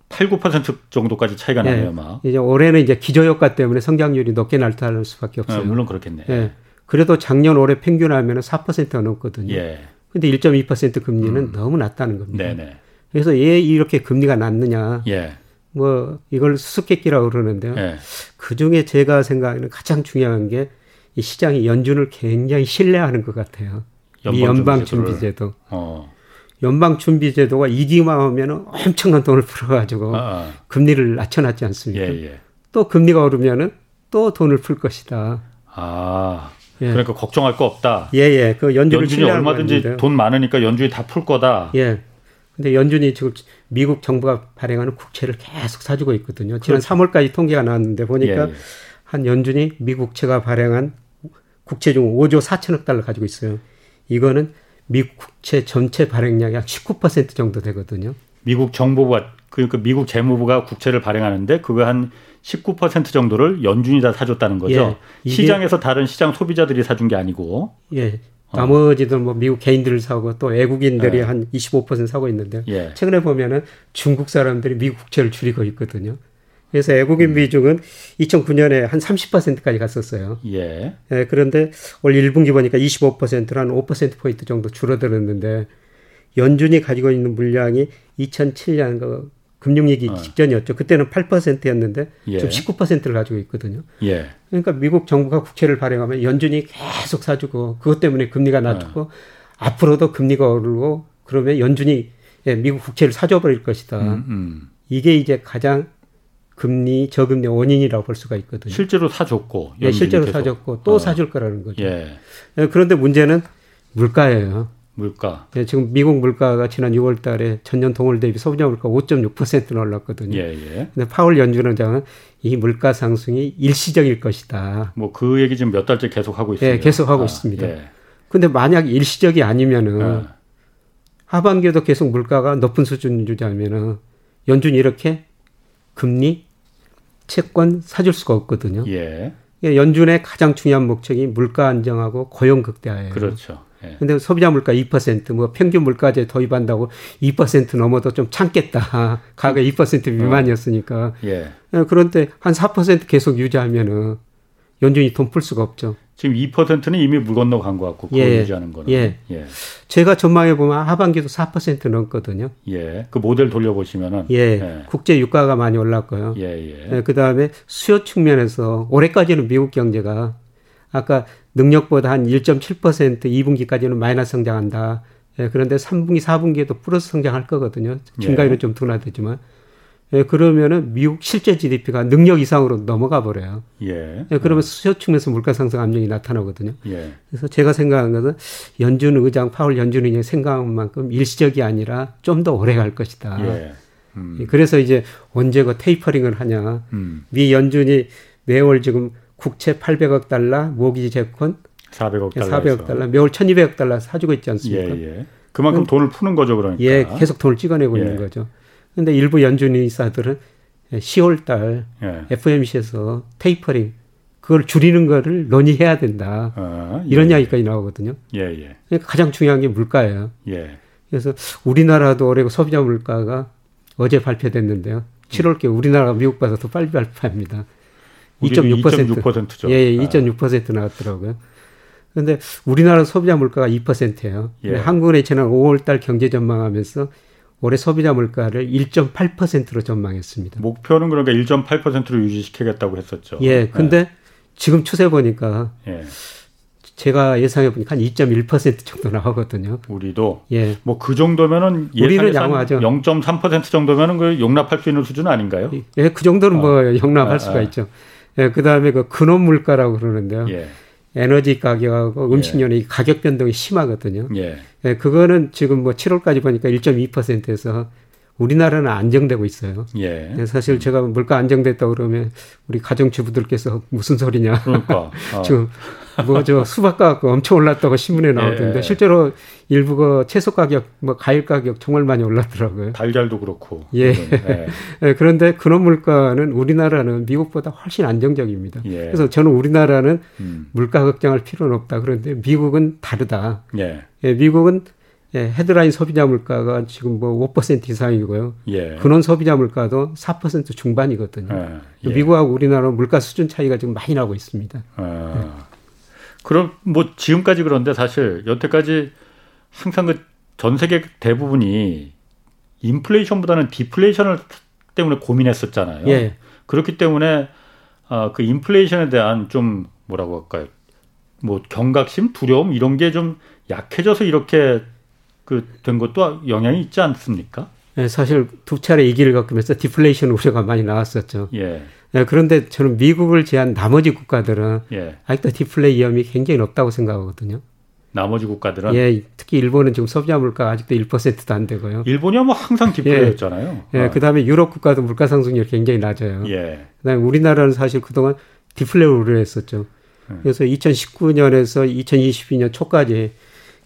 8, 9% 정도까지 차이가 예. 나네요, 막. 이제 올해는 이제 기저효과 때문에 성장률이 높게 나타날 수밖에 없어요. 어, 물론 그렇겠네. 예. 그래도 작년 올해 평균하면 4%가 넘거든요. 예. 근데 1.2% 금리는 음. 너무 낮다는 겁니다. 네네. 그래서 왜 이렇게 금리가 낮느냐. 예. 뭐 이걸 수수께끼라고 그러는데요. 예. 그 중에 제가 생각하는 가장 중요한 게 이 시장이 연준을 굉장히 신뢰하는 것 같아요. 이 연방준비제도. 어. 연방준비제도가 이기만 하면 엄청난 돈을 풀어가지고 아, 아. 금리를 낮춰놨지 않습니까? 예, 예. 또 금리가 오르면은 또 돈을 풀 것이다. 아. 예. 그러니까 걱정할 거 없다. 예, 예. 그 연준을 연준이 얼마든지 돈 많으니까 연준이 다 풀 거다. 예. 근데 연준이 지금 미국 정부가 발행하는 국채를 계속 사주고 있거든요. 지난 그렇죠. 3월까지 통계가 나왔는데 보니까 예, 예. 한 연준이 미국 국채가 발행한 국채 중 5조 4천억 달러 가지고 있어요. 이거는 미국 국채 전체 발행량이 한19% 정도 되거든요. 미국 정부가 그러니까 미국 재무부가 국채를 발행하는데 그거 한 19% 정도를 연준이 다 사줬다는 거죠. 예, 시장에서 다른 시장 소비자들이 사준 게 아니고. 예. 어. 나머지들 뭐 미국 개인들을 사고 또 외국인들이 예. 한25% 사고 있는데 예. 최근에 보면은 중국 사람들이 미국 국채를 줄이고 있거든요. 그래서 외국인 음. 비중은 2009년에 한 30%까지 갔었어요. 예. 예. 그런데 올 1분기 보니까 25%로 한 5% 포인트 정도 줄어들었는데 연준이 가지고 있는 물량이 2007년 그 금융 위기 어. 직전이었죠. 그때는 8%였는데 예. 지금 19%를 가지고 있거든요. 예. 그러니까 미국 정부가 국채를 발행하면 연준이 계속 사주고 그것 때문에 금리가 낮고 어. 앞으로도 금리가 오르고 그러면 연준이 예, 미국 국채를 사줘버릴 것이다. 음, 음. 이게 이제 가장 금리 저금리 원인이라고 볼 수가 있거든요. 실제로 사줬고, 예, 실제로 계속. 사줬고 또 어. 사줄 거라는 거죠. 예. 예. 그런데 문제는 물가예요. 물가. 네, 지금 미국 물가가 지난 6월 달에 전년 동월 대비 소비자 물가 5.6%는 올랐거든요. 예, 예. 근데 파월 연준원장은 이 물가 상승이 일시적일 것이다. 뭐 그 얘기 지금 몇 달째 계속 하고 있습니다. 네, 계속 하고 아, 있습니다. 예. 근데 만약 일시적이 아니면은 아. 하반기에도 계속 물가가 높은 수준 유지하면은 연준이 이렇게 금리 채권 사줄 수가 없거든요. 예. 연준의 가장 중요한 목적이 물가 안정하고 고용 극대화예요. 그렇죠. 예. 근데 소비자 물가 2%, 뭐 평균 물가제 도입한다고 2% 넘어도 좀 참겠다. 가격 2% 미만이었으니까. 예. 예. 그런데 한 4% 계속 유지하면은 연준이 돈 풀 수가 없죠. 지금 2%는 이미 물 건너 간 것 같고, 예. 유지하는 거는. 예. 예. 제가 전망해 보면 하반기도 4% 넘거든요. 예. 그 모델 돌려보시면은. 예. 예. 국제 유가가 많이 올랐고요. 예, 예. 예. 그 다음에 수요 측면에서 올해까지는 미국 경제가 아까 능력보다 한 1.7% 2분기까지는 마이너스 성장한다. 예, 그런데 3분기, 4분기에도 플러스 성장할 거거든요. 중간에는 예. 좀 둔화되지만. 예, 그러면은 미국 실제 GDP가 능력 이상으로 넘어가 버려요. 예. 예 그러면 수요 측면에서 물가 상승 압력이 나타나거든요. 예. 그래서 제가 생각한 것은 연준 의장 파월 연준 의장이 생각한 만큼 일시적이 아니라 좀 더 오래 갈 것이다. 예. 음. 예, 그래서 이제 언제 그 테이퍼링을 하냐. 음. 미 연준이 매월 지금 국채 800억 달러, 모기지 채권 400억 달러. 400억 달러. 매월 1200억 달러 사주고 있지 않습니까? 예, 예. 그만큼 음, 돈을 푸는 거죠, 그러니까. 예, 계속 돈을 찍어내고 예. 있는 거죠. 근데 일부 연준인사들은 10월 달 예. FOMC에서 테이퍼링 그걸 줄이는 거를 논의해야 된다. 아, 예. 이런 이야기까지 나오거든요. 예, 예. 그러니까 가장 중요한 게 물가예요. 예. 그래서 우리나라도 올해 소비자 물가가 어제 발표됐는데요. 7월께 우리나라가 미국보다 더 빨리 발표합니다. 2.6%. 2.6%죠. 예, 예 2.6% 아. 나왔더라고요. 그런데 우리나라 소비자 물가가 2%예요. 예. 한국은행 지난 5월달 경제 전망하면서 올해 소비자 물가를 1.8%로 전망했습니다. 목표는 그러니까 1.8%로 유지시키겠다고 했었죠. 예. 근데 네. 지금 추세 보니까 예. 제가 예상해 보니까 한 2.1% 정도 나오거든요. 우리도 예. 뭐 그 정도면은 우리는 양호하죠. 0.3% 정도면은 그 용납할 수 있는 수준 아닌가요? 예, 그 정도는 뭐 어. 뭐 용납할 아, 수가 아. 있죠. 예, 그다음에 그 근원 물가라고 그러는데요. 예. 에너지 가격하고 예. 가격 변동이 심하거든요. 예. 예. 그거는 지금 뭐 7월까지 보니까 1.2%에서 우리나라는 안정되고 있어요. 예. 예. 사실 제가 물가 안정됐다 그러면 우리 가정주부들께서 무슨 소리냐. 그러니까. 어. 지금 뭐 저 수박 가격 엄청 올랐다고 신문에 나오던데 예. 실제로 일부 그 채소 가격, 뭐 과일 가격 정말 많이 올랐더라고요. 달걀도 그렇고. 예. 예. 예. 그런데 근원 물가는 우리나라는 미국보다 훨씬 안정적입니다. 예. 그래서 저는 우리나라는 음. 물가 걱정할 필요는 없다. 그런데 미국은 다르다. 예. 예 미국은 예, 헤드라인 소비자 물가가 지금 뭐 5% 이상이고요. 예. 근원 소비자 물가도 4% 중반이거든요. 예. 예. 미국하고 우리나라 물가 수준 차이가 지금 많이 나고 있습니다. 아. 예. 그럼 뭐 지금까지 그런데 사실 여태까지 항상 그 전 세계 대부분이 인플레이션보다는 디플레이션을 때문에 고민했었잖아요. 예. 그렇기 때문에 어, 그 인플레이션에 대한 좀 뭐라고 할까요? 뭐 경각심, 두려움 이런 게 좀 약해져서 이렇게 그 된 것도 영향이 있지 않습니까? 네, 사실 두 차례 위기를 겪으면서 디플레이션 우려가 많이 나왔었죠. 예. 네, 그런데 저는 미국을 제한 나머지 국가들은 예. 아직도 디플레이 위험이 굉장히 높다고 생각하거든요. 나머지 국가들은 예, 특히 일본은 지금 소비자 물가 아직도 1%도 안 되고요. 일본이 뭐 항상 디플레이였잖아요. 예, 예 어. 그다음에 유럽 국가도 물가 상승률이 굉장히 낮아요. 예. 그다음에 우리나라는 사실 그동안 디플레이를 우려했었죠. 음. 그래서 2019년에서 2022년 초까지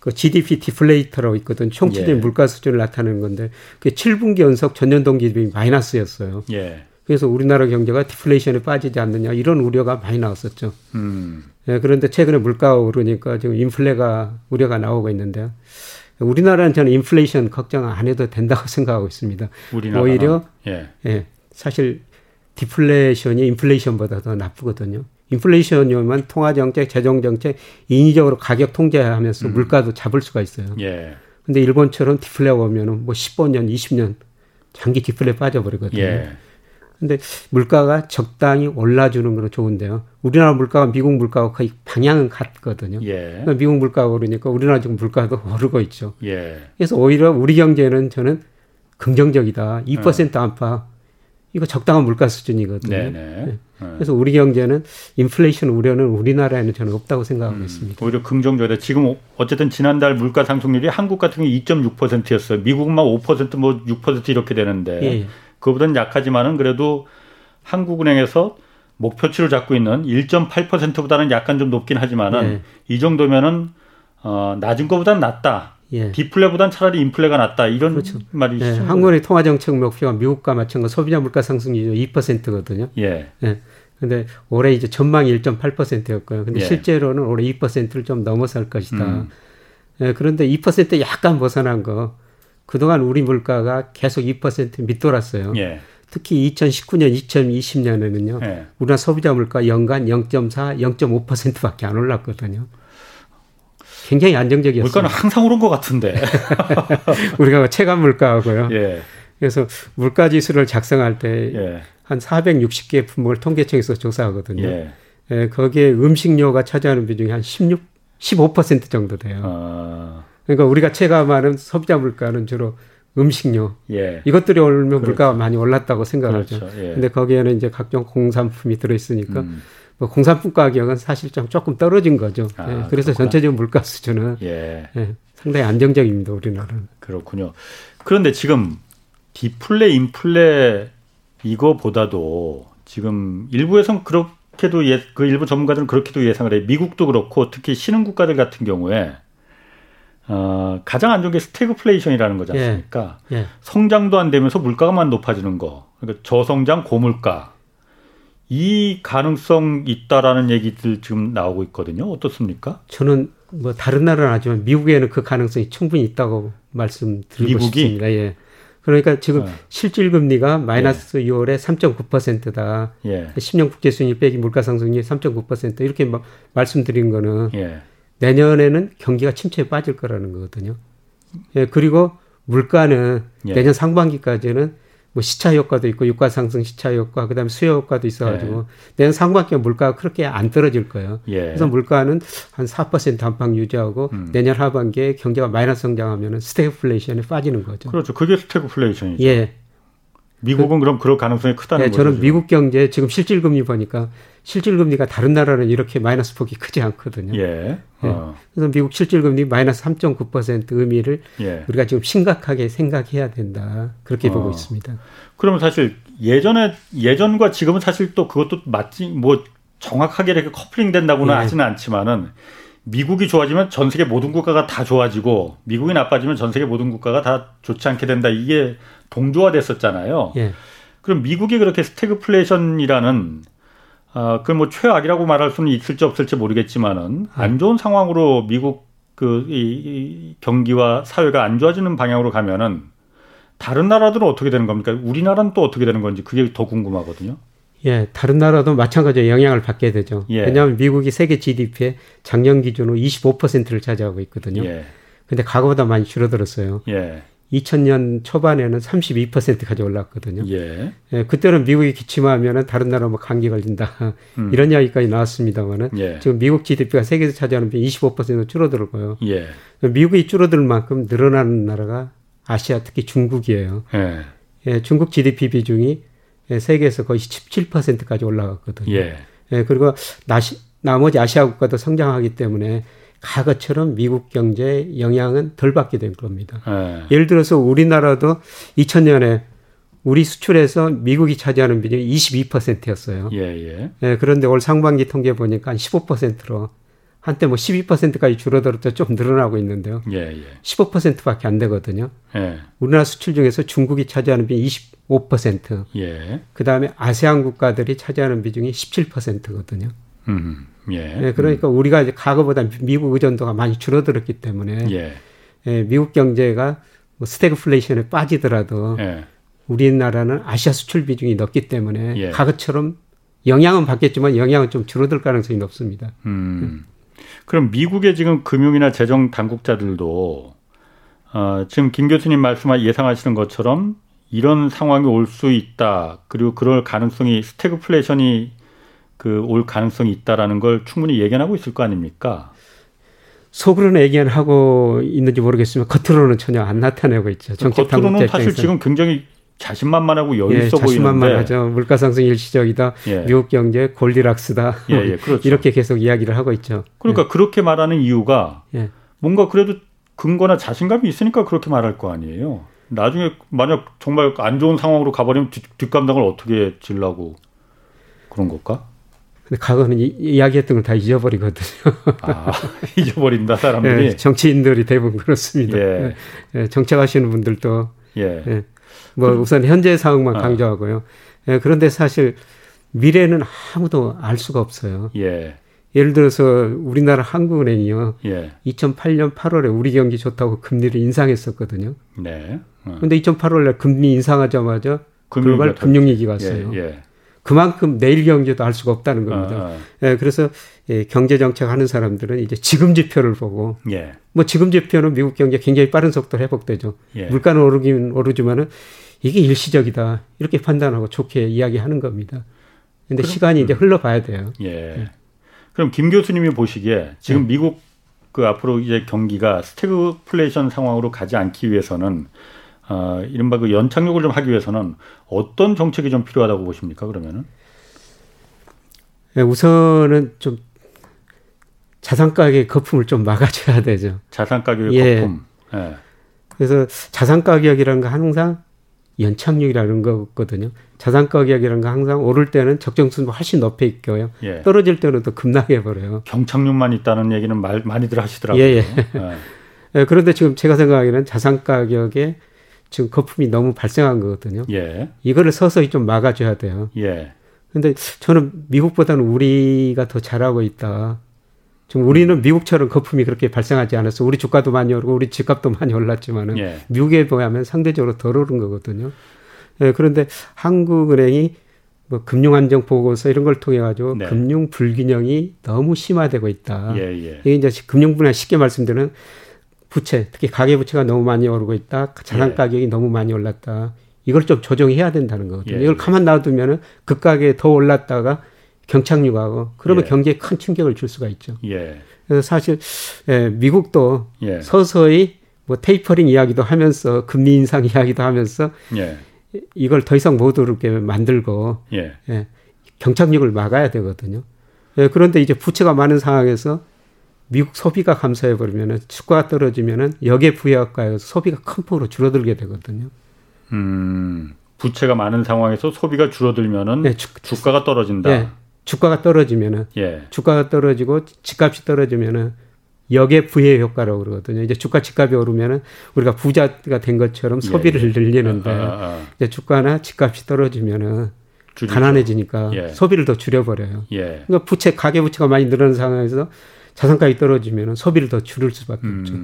그 GDP 디플레이터라고 있거든. 총체적인 예. 물가 수준을 나타내는 건데 그게 7분기 연속 전년 동기 대비 마이너스였어요. 예. 그래서 우리나라 경제가 디플레이션에 빠지지 않느냐 이런 우려가 많이 나왔었죠. 음. 네, 그런데 최근에 물가가 오르니까 지금 인플레가 우려가 나오고 있는데요. 우리나라는 저는 인플레이션 걱정 안 해도 된다고 생각하고 있습니다. 우리나라 오히려 예. 예. 사실 디플레이션이 인플레이션보다 더 나쁘거든요. 인플레이션이면 통화 정책, 재정 정책 인위적으로 가격 통제하면서 음. 물가도 잡을 수가 있어요. 예. 근데 일본처럼 디플레가 오면은 뭐 15년, 20년 장기 디플레 빠져버리거든요. 예. 근데 물가가 적당히 올라주는 건 좋은데요. 우리나라 물가가 미국 물가가 거의 방향은 같거든요. 예. 그러니까 미국 물가가 오르니까 우리나라 지금 물가도 오르고 있죠. 예. 그래서 오히려 우리 경제는 저는 긍정적이다. 2% 어. 안팎. 이거 적당한 물가 수준이거든요. 네네. 네. 네. 그래서 우리 경제는 인플레이션 우려는 우리나라에는 저는 없다고 생각하고 음, 있습니다. 오히려 긍정적이다. 지금 어쨌든 지난달 물가 상승률이 한국 같은 경우 2.6%였어요. 미국만 5%뭐 6% 이렇게 되는데 예. 그보다는 약하지만은 그래도 한국은행에서 목표치를 잡고 있는 1.8%보다는 약간 좀 높긴 하지만은 네. 이 정도면은 어 낮은 것보다는 낮다. 예. 디플레보단 차라리 인플레가 낫다 이런 그렇죠. 말이죠. 네. 한국의 통화 정책 목표가 미국과 마찬가지 소비자 물가 상승률이 2%거든요. 예. 예. 근데 올해 이제 전망이 1.8%였고요. 근데 예. 실제로는 올해 2%를 좀 넘어설 것이다. 음. 예, 그런데 2% 약간 벗어난 거 그동안 우리 물가가 계속 2% 밑돌았어요. 예. 특히 2019년, 2020년에는요. 예. 우리나라 소비자 물가 연간 0.4, 0.5%밖에 안 올랐거든요. 굉장히 안정적이었어요. 물가는 항상 오른 것 같은데. 우리가 체감 물가하고요. 예. 그래서 물가 지수를 작성할 때한 예. 460개 품목을 통계청에서 조사하거든요. 예. 예. 거기에 음식료가 차지하는 비중이 한 16, 15% 정도 돼요. 아. 그러니까 우리가 체감하는 소비자 물가는 주로 음식료 예. 이것들이 오르면 그렇죠. 물가가 많이 올랐다고 생각하죠. 그렇죠. 예. 근데 거기에는 이제 각종 공산품이 들어 있으니까 음. 뭐 공산품 가격은 사실상 조금 떨어진 거죠. 아, 예. 그래서 그렇구나. 전체적인 물가 수준은 예. 예. 상당히 안정적입니다. 우리나라는. 그렇군요. 그런데 지금 디플레 인플레 이거보다도 지금 일부에선 그렇게도 예, 그 일부 전문가들은 그렇게도 예상을 해요. 미국도 그렇고 특히 신흥 국가들 같은 경우에 어, 가장 안 좋은 게 스태그플레이션이라는 거지 예. 않습니까? 예. 예. 성장도 안 되면서 물가만 높아지는 거. 그러니까 저성장 고물가. 이 가능성 있다라는 얘기들 지금 나오고 있거든요. 어떻습니까? 저는 뭐 다른 나라는 아니지만 미국에는 그 가능성이 충분히 있다고 말씀드리고 미국이? 싶습니다. 예. 그러니까 지금 어. 실질 금리가 마이너스 예. 6월에 3.9%다. 예. 10년 국제 수익 빼기 물가 상승률 3.9% 이렇게 막 말씀드린 거는 예. 내년에는 경기가 침체에 빠질 거라는 거거든요. 예, 그리고 물가는 예. 내년 상반기까지는 뭐 시차 효과도 있고 유가 상승 시차 효과 그다음에 수요 효과도 있어가지고 예. 내년 상반기 물가가 그렇게 안 떨어질 거예요. 예. 그래서 물가는 한 4% 안팎 유지하고 음. 내년 하반기에 경제가 마이너스 성장하면은 스태그플레이션에 빠지는 거죠. 그렇죠. 그게 스태그플레이션이죠. 예. 미국은 그, 럼 그럴 가능성이 크다는 네, 거죠. 저는 미국 경제 지금 실질 금리 보니까 실질 금리가 다른 나라는 이렇게 마이너스 폭이 크지 않거든요. 예. 어. 네. 그래서 미국 실질 금리 마이너스 3.9% 의미를 예. 우리가 지금 심각하게 생각해야 된다. 그렇게 어. 보고 있습니다. 그러면 사실 예전에 예전과 지금은 사실 또 그것도 맞지 뭐 정확하게 이렇게 커플링 된다고는 예. 하지는 않지만은 미국이 좋아지면 전 세계 모든 국가가 다 좋아지고 미국이 나빠지면 전 세계 모든 국가가 다 좋지 않게 된다. 이게 동조화됐었잖아요. 예. 그럼 미국이 그렇게 스태그플레이션이라는 아, 그걸 뭐 최악이라고 말할 수는 있을지 없을지 모르겠지만은 예. 안 좋은 상황으로 미국 그 이, 이 경기와 사회가 안 좋아지는 방향으로 가면은 다른 나라들은 어떻게 되는 겁니까? 우리나라는 또 어떻게 되는 건지 그게 더 궁금하거든요. 예, 다른 나라도 마찬가지로 영향을 받게 되죠. 예. 왜냐하면 미국이 세계 GDP의 작년 기준으로 25%를 차지하고 있거든요. 예. 근데 과거보다 많이 줄어들었어요. 예. 2000년 초반에는 32%까지 올랐거든요. 예. 예. 그때는 미국이 기침하면은 다른 나라 뭐 감기 걸린다 음. 이런 이야기까지 나왔습니다만은 예. 지금 미국 GDP가 세계에서 차지하는 비25% 줄어들고요. 예. 미국이 줄어들 만큼 늘어나는 나라가 아시아 특히 중국이에요. 예. 예, 중국 GDP 비중이 예, 세계에서 거의 17%까지 올라갔거든요. 예. 예 그리고 나시, 나머지 아시아 국가도 성장하기 때문에 과거처럼 미국 경제에 영향은 덜 받게 될 겁니다. 예. 예를 들어서 우리나라도 2000년에 우리 수출에서 미국이 차지하는 비중이 22%였어요. 예, 예. 예, 그런데 올 상반기 통계 보니까 한 15%로 한때 뭐 12%까지 줄어들었다 좀 늘어나고 있는데요. 예, 예. 15%밖에 안 되거든요. 예. 우리나라 수출 중에서 중국이 차지하는 비중이 25%. 예. 그 다음에 아세안 국가들이 차지하는 비중이 17%거든요. 음, 예. 예. 그러니까 음. 우리가 이제 과거보다 미국 의존도가 많이 줄어들었기 때문에 예. 예 미국 경제가 뭐 스태그플레이션에 빠지더라도 예. 우리나라는 아시아 수출 비중이 높기 때문에 예. 과거처럼 영향은 받겠지만 영향은 좀 줄어들 가능성이 높습니다. 음. 그럼 미국의 지금 금융이나 재정 당국자들도 어, 지금 김 교수님 말씀하 예상하시는 것처럼 이런 상황이 올 수 있다. 그리고 그럴 가능성이 스태그플레이션이 그 올 가능성이 있다라는 걸 충분히 예견하고 있을 거 아닙니까? 속으로는 예견하고 있는지 모르겠지만 겉으로는 전혀 안 나타내고 있죠. 겉으로는 사실 지금 굉장히 자신만만하고 여유 있어 예, 자신만만하죠. 물가 상승 일시적이다. 예. 미국 경제 골디락스다. 예, 예, 그렇죠. 이렇게 계속 이야기를 하고 있죠. 그러니까 예. 그렇게 말하는 이유가 예. 뭔가 그래도 근거나 자신감이 있으니까 그렇게 말할 거 아니에요. 나중에 만약 정말 안 좋은 상황으로 가버리면 뒷, 뒷감당을 어떻게 질라고 그런 걸까? 근데 과거는 이, 야기했던 걸 다 잊어버리거든요. 아, 잊어버린다 사람들이. 예, 정치인들이 대부분 그렇습니다. 예. 예, 정책하시는 분들도 예. 뭐 우선 현재 상황만 아. 강조하고요. 예, 그런데 사실 미래는 아무도 알 수가 없어요. 예. 예를 들어서 우리나라 한국은행이요. 예. 2008년 8월에 우리 경기 좋다고 금리를 인상했었거든요. 네. 어. 근데 2008월에 금리 인상하자마자 글로벌 금융위기가 왔어요. 예, 예. 그만큼 내일 경제도 알 수가 없다는 겁니다. 아, 아. 예, 그래서 예, 경제 정책 하는 사람들은 이제 지금 지표를 보고 예. 뭐 지금 지표는 미국 경제 굉장히 빠른 속도로 회복되죠. 예. 물가는 오르긴 오르지만은 이게 일시적이다 이렇게 판단하고 좋게 이야기하는 겁니다. 근데 그럼, 시간이 이제 음. 흘러봐야 돼요. 예. 예. 그럼 김 교수님이 보시기에 지금 예. 미국 그 앞으로 이제 경기가 스태그플레이션 상황으로 가지 않기 위해서는 어, 이른바 그 연착륙을 좀 하기 위해서는 어떤 정책이 좀 필요하다고 보십니까? 그러면은? 네, 우선은 좀 자산 가격의 거품을 좀 막아줘야 되죠. 자산 가격의 예. 거품. 예. 그래서 자산 가격이라는 거 항상 연착륙이라는 거거든요. 자산 가격이라는 거 항상 오를 때는 적정수는 훨씬 높여 있고요. 예. 떨어질 때는 또 급락해 버려요. 경착륙만 있다는 얘기는 말 많이들 하시더라고요. 예, 예. 예. 예. 그런데 지금 제가 생각하기에는 자산 가격에 지금 거품이 너무 발생한 거거든요. 예. 이거를 서서히 좀 막아줘야 돼요. 예. 근데 저는 미국보다는 우리가 더 잘하고 있다. 지금 우리는 미국처럼 거품이 그렇게 발생하지 않았어. 우리 주가도 많이 오르고 우리 집값도 많이 올랐지만은 예. 미국에 비하면 상대적으로 덜 오른 거거든요. 예, 그런데 한국은행이 뭐 금융 안정 보고서 이런 걸 통해 가지고 네. 금융 불균형이 너무 심화되고 있다. 예, 예. 이게 이제 금융 분야 쉽게 말씀드리면 부채, 특히 가계 부채가 너무 많이 오르고 있다. 자산 예. 가격이 너무 많이 올랐다. 이걸 좀 조정해야 된다는 거거든요. 예, 이걸 예. 가만 놔두면은 급가게 더 올랐다가 경착륙하고 그러면 예. 경제에 큰 충격을 줄 수가 있죠. 예. 그래서 사실 예, 미국도 예. 서서히 뭐 테이퍼링 이야기도 하면서 금리 인상 이야기도 하면서 예. 이걸 더 이상 못 오르게 만들고 예. 예, 경착륙을 막아야 되거든요. 예, 그런데 이제 부채가 많은 상황에서 미국 소비가 감소해 버리면은 주가가 떨어지면은 역의 부여효과에서 소비가 큰 폭으로 줄어들게 되거든요. 음, 부채가 많은 상황에서 소비가 줄어들면은 네, 주, 가가 떨어진다. 네, 주가가 떨어지면은 예. 주가가 떨어지고 집값이 떨어지면은 역의 부의 효과라고 그러거든요. 이제 주가 집값이 오르면은 우리가 부자가 된 것처럼 소비를 예, 예. 늘리는데 아, 아, 아. 이제 주가나 집값이 떨어지면은 줄이죠. 가난해지니까 예. 소비를 더 줄여버려요. 예. 그러니까 부채 가계 부채가 많이 늘어난 상황에서 자산가격이 떨어지면은 소비를 더 줄일 수밖에 음, 없죠.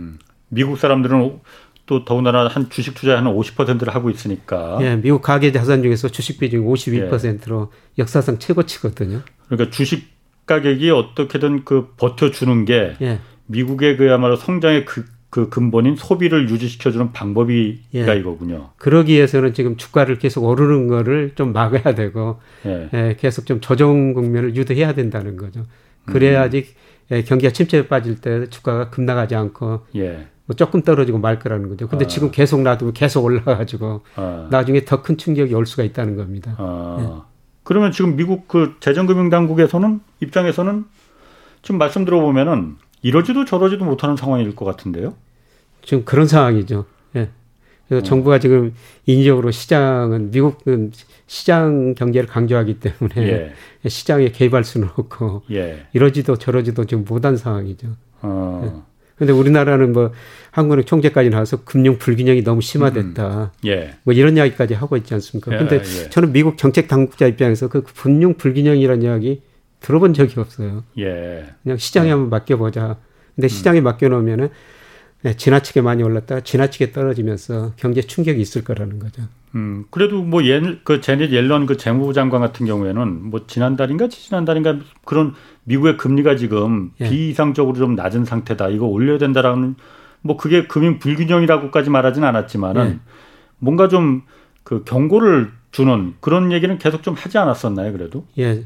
미국 사람들은 또 더군다나 한 주식 투자하는 50%를 하고 있으니까. 예, 미국 가계 자산 중에서 주식 비중이 52%로 예. 역사상 최고치거든요. 그러니까 주식 가격이 어떻게든 그 버텨주는 게 예. 미국의 그야말로 성장의 그, 그 근본인 소비를 유지시켜주는 방법이가 예. 이거군요. 그러기 위해서는 지금 주가를 계속 오르는 거를 좀 막아야 되고 예. 예, 계속 좀 조정 국면을 유도해야 된다는 거죠. 그래야지 음. 경기가 침체에 빠질 때 주가가 급락하지 않고 예. 뭐 조금 떨어지고 말 거라는 거죠. 근데 아. 지금 계속 놔두고 계속 올라가지고 아. 나중에 더 큰 충격이 올 수가 있다는 겁니다. 아. 예. 그러면 지금 미국 그 재정금융당국에서는 입장에서는 지금 말씀 들어보면은 이러지도 저러지도 못하는 상황일 것 같은데요. 지금 그런 상황이죠. 예. 그래서 어. 정부가 지금 인위적으로 시장은 미국은 시장 경제를 강조하기 때문에 예. 시장에 개입할 수는 없고 예. 이러지도 저러지도 지금 못한 상황이죠. 어. 예. 우리나라는 뭐 한국은행 총재까지 나와서 금융 불균형이 너무 심화됐다. 음. 예. 뭐 이런 이야기까지 하고 있지 않습니까? 예, 근데 예. 저는 미국 정책 당국자 입장에서 그 금융 불균형이라는 이야기 들어본 적이 없어요. 예. 그냥 시장에 예. 한번 맡겨보자. 근데 시장에 음. 맡겨놓으면은 네, 지나치게 많이 올랐다가 지나치게 떨어지면서 경제 충격이 있을 거라는 거죠. 음, 그래도 뭐 예, 그 제넷 옐런 그 재무부 장관 같은 경우에는 뭐 지난달인가 지난달인가 그런 미국의 금리가 지금 예. 비이상적으로 좀 낮은 상태다. 이거 올려야 된다라는 뭐 그게 금융 불균형이라고까지 말하진 않았지만은 예. 뭔가 좀 그 경고를 주는 그런 얘기는 계속 좀 하지 않았었나요, 그래도? 예.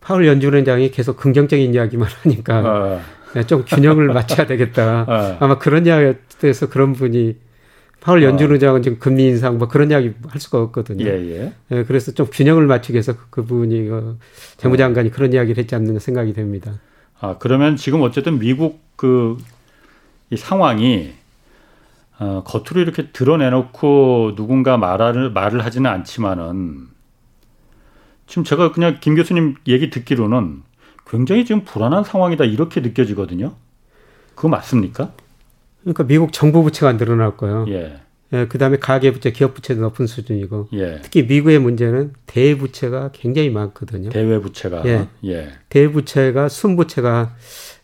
파울 연준원장이 계속 긍정적인 이야기만 하니까 아. 네, 좀 균형을 맞춰야 되겠다. 아. 아마 그런 이야기에서 그런 분이 파월 연준 의장은 지금 금리 인상 뭐 그런 이야기 할 수가 없거든요. 예, 예. 예 그래서 좀 균형을 맞추기 위해서 그, 분이 그 재무장관이 어. 그런 이야기를 했지 않느냐 생각이 됩니다. 아 그러면 지금 어쨌든 미국 그 이 상황이 어, 겉으로 이렇게 드러내놓고 누군가 말을 말을 하지는 않지만은 지금 제가 그냥 김 교수님 얘기 듣기로는 굉장히 지금 불안한 상황이다 이렇게 느껴지거든요. 그거 맞습니까? 그러니까 미국 정부 부채가 늘어났고요. 예. 예, 그다음에 가계 부채, 기업 부채도 높은 수준이고 예. 특히 미국의 문제는 대부채가 굉장히 많거든요. 대외 부채가 예. 예. 대부채가 순 부채가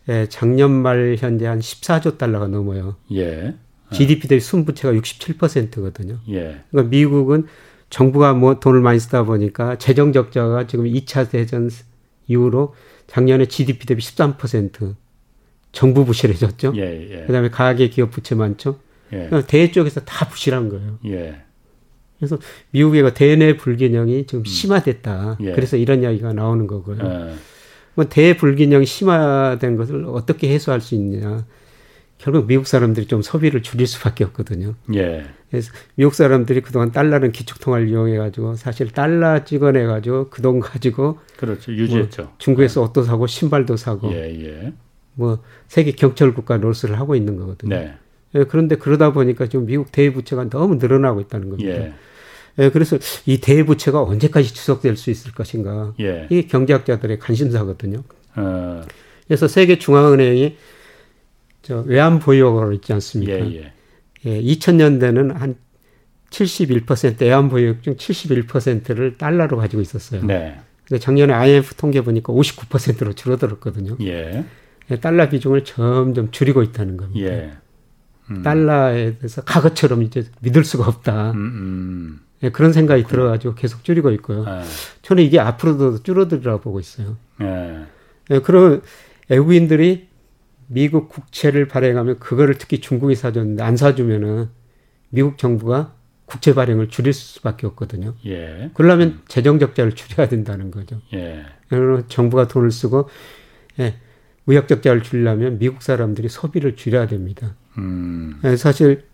예, 작년 말 현재 한 14조 달러가 넘어요. 예. GDP 대비 순 부채가 67%거든요. 예. 그러니까 미국은 정부가 뭐 돈을 많이 쓰다 보니까 재정 적자가 지금 2차 대전 이후로 작년에 GDP 대비 13% 정부 부실해졌죠. 예, 예. 그다음에 가계 기업 부채 많죠. 예. 그러니까 대외 쪽에서 다 부실한 거예요. 예. 그래서 미국의 그 대내 불균형이 지금 음. 심화됐다. 예. 그래서 이런 이야기가 나오는 거고요. 예. 뭐 대불균형 심화된 것을 어떻게 해소할 수 있냐. 결국 미국 사람들이 좀 소비를 줄일 수밖에 없거든요. 예. 그래서 미국 사람들이 그동안 달러는 기축통화를 이용해 가지고 사실 달러 찍어내 가지고 그 돈 가지고 그렇죠 유지했죠. 뭐 중국에서 네. 옷도 사고 신발도 사고 예, 예. 뭐 세계 경찰 국가 노릇을 하고 있는 거거든요. 네. 예, 그런데 그러다 보니까 지금 미국 대부채가 너무 늘어나고 있다는 겁니다. 예. 예, 그래서 이 대부채가 언제까지 지속될 수 있을 것인가. 예. 이게 경제학자들의 관심사거든요. 어. 그래서 세계 중앙은행이 저 외환 보유고가 있지 않습니까? 예, 예. 예, 2000년대는 한 71% 애완 보유액 중 71%를 달러로 가지고 있었어요. 네. 근데 작년에 IMF 통계 보니까 59%로 줄어들었거든요. 예. 예. 달러 비중을 점점 줄이고 있다는 겁니다. 예. 음. 달러에 대해서 과거처럼 이제 믿을 수가 없다. 음, 음. 예, 그런 생각이 들어가지고 계속 줄이고 있고요. 예. 저는 이게 앞으로도 줄어들리라고 보고 있어요. 예. 예, 그럼 외국인들이 미국 국채를 발행하면 그거를 특히 중국이 사줬는데 안 사주면은 미국 정부가 국채 발행을 줄일 수밖에 없거든요. 예. 그러려면 음. 재정 적자를 줄여야 된다는 거죠. 예. 정부가 돈을 쓰고 예, 무역 적자를 줄이려면 미국 사람들이 소비를 줄여야 됩니다. 음. 예, 사실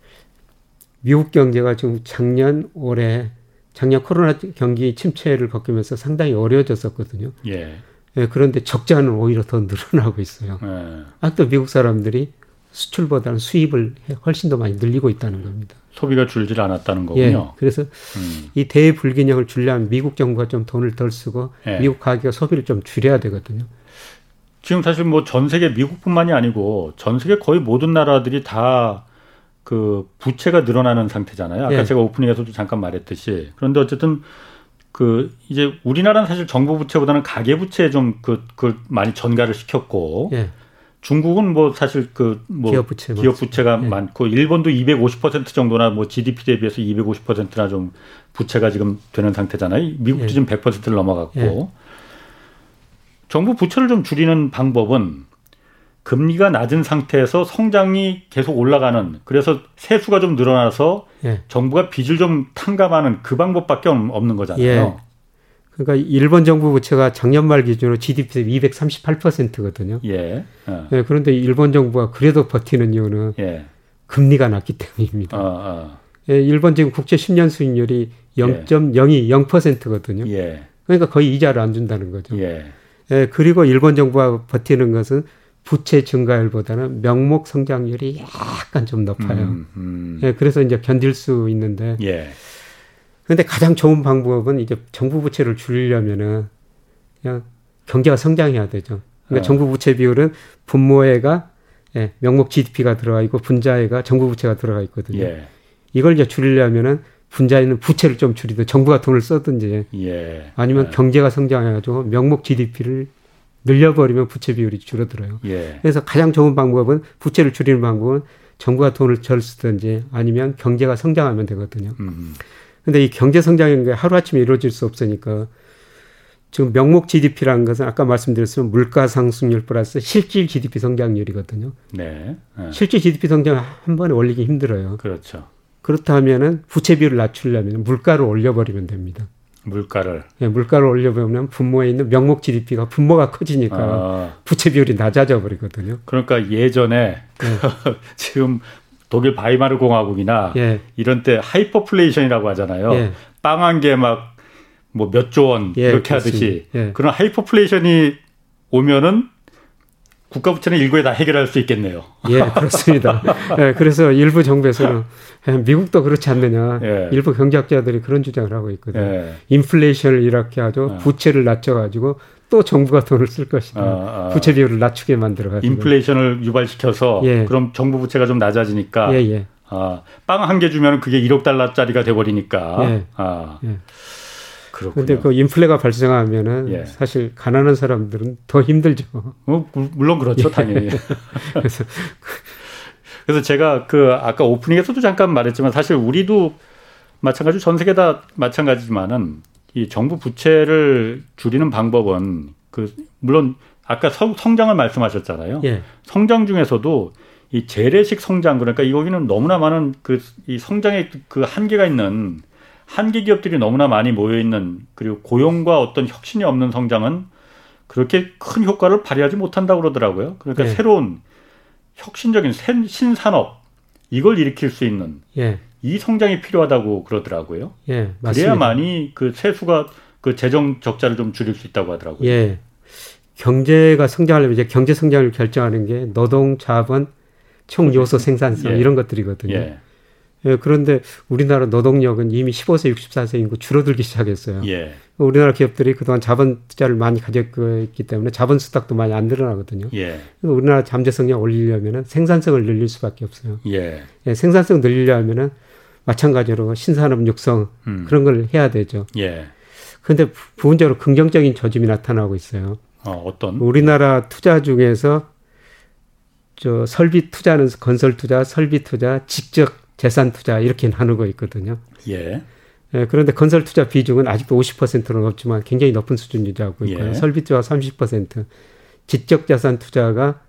미국 경제가 지금 작년 올해 작년 코로나 경기 침체를 겪으면서 상당히 어려워졌었거든요. 예. 예, 그런데 적자는 오히려 더 늘어나고 있어요. 예. 아직도 미국 사람들이 수출보다는 수입을 훨씬 더 많이 늘리고 있다는 겁니다. 소비가 줄질 않았다는 거군요. 예, 그래서 음. 이 대불균형을 줄려면 미국 정부가 좀 돈을 덜 쓰고 예. 미국 가게가 소비를 좀 줄여야 되거든요. 지금 사실 뭐 전 세계 미국뿐만이 아니고 전 세계 거의 모든 나라들이 다 그 부채가 늘어나는 상태잖아요. 아까 예. 제가 오프닝에서도 잠깐 말했듯이 그런데 어쨌든 그 이제 우리나라는 사실 정부 부채보다는 가계 부채에 좀그 그 많이 전가를 시켰고 예. 중국은 뭐 사실 그뭐 기업, 부채 기업 부채가 예. 많고 일본도 250% 정도나 뭐 GDP 대비해서 250%나 좀 부채가 지금 되는 상태잖아요. 미국도 예. 지금 100%를 넘어갔고 예. 정부 부채를 좀 줄이는 방법은 금리가 낮은 상태에서 성장이 계속 올라가는 그래서 세수가 좀 늘어나서 예. 정부가 빚을 좀 탕감하는 그 방법밖에 없는 거잖아요. 예. 그러니까 일본 정부 부채가 작년 말 기준으로 GDP 238%거든요. 예. 어. 예. 그런데 일본 정부가 그래도 버티는 이유는 예. 금리가 낮기 때문입니다. 어, 어. 예, 일본 지금 국채 10년 수익률이 0.02 0%거든요. 예. 그러니까 거의 이자를 안 준다는 거죠. 예. 예. 그리고 일본 정부가 버티는 것은 부채 증가율보다는 명목 성장률이 약간 좀 높아요. 음, 음. 예, 그래서 이제 견딜 수 있는데. 예. 근데 가장 좋은 방법은 이제 정부 부채를 줄이려면은 그냥 경제가 성장해야 되죠. 그러니까 어. 정부 부채 비율은 분모에가 예, 명목 GDP가 들어가 있고 분자에가 정부 부채가 들어가 있거든요. 예. 이걸 이제 줄이려면은 분자에는 부채를 좀 줄이든 정부가 돈을 써든지 예. 아니면 예. 경제가 성장해가지고 명목 GDP를 늘려버리면 부채 비율이 줄어들어요. 예. 그래서 가장 좋은 방법은 부채를 줄이는 방법은 정부가 돈을 덜 쓰든지 아니면 경제가 성장하면 되거든요. 음. 근데 이 경제 성장인 게 하루아침에 이루어질 수 없으니까 지금 명목 GDP라는 것은 아까 말씀드렸지만 물가 상승률 플러스 실질 GDP 성장률이거든요. 네. 네. 실질 GDP 성장 한 번에 올리기 힘들어요. 그렇죠. 그렇다면은 부채 비율을 낮추려면 물가를 올려버리면 됩니다. 물가를. 네, 물가를 올려보면 분모에 있는 명목 GDP가 분모가 커지니까 아. 부채 비율이 낮아져 버리거든요. 그러니까 예전에 네. 지금 독일 바이마르 공화국이나 예. 이런 때 하이퍼플레이션이라고 하잖아요. 예. 빵 한 개 막 뭐 몇 조원 예, 이렇게 하듯이 예. 그런 하이퍼플레이션이 오면은 국가 부채는 일거에 다 해결할 수 있겠네요. 예, 그렇습니다. 예, 그래서 일부 정부에서는 예, 미국도 그렇지 않느냐. 예. 일부 경제학자들이 그런 주장을 하고 있거든요. 예. 인플레이션을 이렇게 하죠. 부채를 낮춰가지고 또 정부가 돈을 쓸 것이다. 아, 아. 부채 비율을 낮추게 만들어 가지고 인플레이션을 유발시켜서 예. 그럼 정부 부채가 좀 낮아지니까 예, 예. 아, 빵 한 개 주면 그게 1억 달러짜리가 돼 버리니까. 그런데 그 인플레가 발생하면은 예. 사실 가난한 사람들은 더 힘들죠. 어, 물론 그렇죠, 예. 당연히. 그래서 그래서 제가 그 아까 오프닝에서도 잠깐 말했지만 사실 우리도 마찬가지로 전 세계 다 마찬가지지만은 이 정부 부채를 줄이는 방법은 그 물론 아까 성, 장을 말씀하셨잖아요. 예. 성장 중에서도 이 재래식 성장 그러니까 여기는 너무나 많은 그 이 성장의 그 한계가 있는 한계 기업들이 너무나 많이 모여 있는 그리고 고용과 어떤 혁신이 없는 성장은 그렇게 큰 효과를 발휘하지 못한다고 그러더라고요. 그러니까 예. 새로운 혁신적인 신산업 이걸 일으킬 수 있는 예. 이 성장이 필요하다고 그러더라고요. 예, 맞습니다. 그래야만이 그 세수가 그 재정 적자를 좀 줄일 수 있다고 하더라고요. 예. 경제가 성장하려면 이제 경제 성장을 결정하는 게 노동, 자본, 총 요소 생산성 예. 이런 것들이거든요. 예. 예, 그런데 우리나라 노동력은 이미 15세, 64세 인구 줄어들기 시작했어요. 예. 우리나라 기업들이 그동안 자본 투자를 많이 가졌기 때문에 자본 수탁도 많이 안 늘어나거든요. 예. 우리나라 잠재 성장 올리려면 생산성을 늘릴 수밖에 없어요. 예. 예, 생산성 늘리려면은 마찬가지로 신산업 육성 음. 그런 걸 해야 되죠. 예. 그런데 부분적으로 긍정적인 조짐이 나타나고 있어요. 어, 어떤? 우리나라 투자 중에서 저 설비 투자는 건설 투자, 설비 투자, 직접 재산 투자 이렇게 나누고 있거든요. 예. 예, 그런데 건설 투자 비중은 아직도 50%는 없지만 굉장히 높은 수준 유지하고 있고요. 예. 설비 투자 30%, 지적 자산 투자가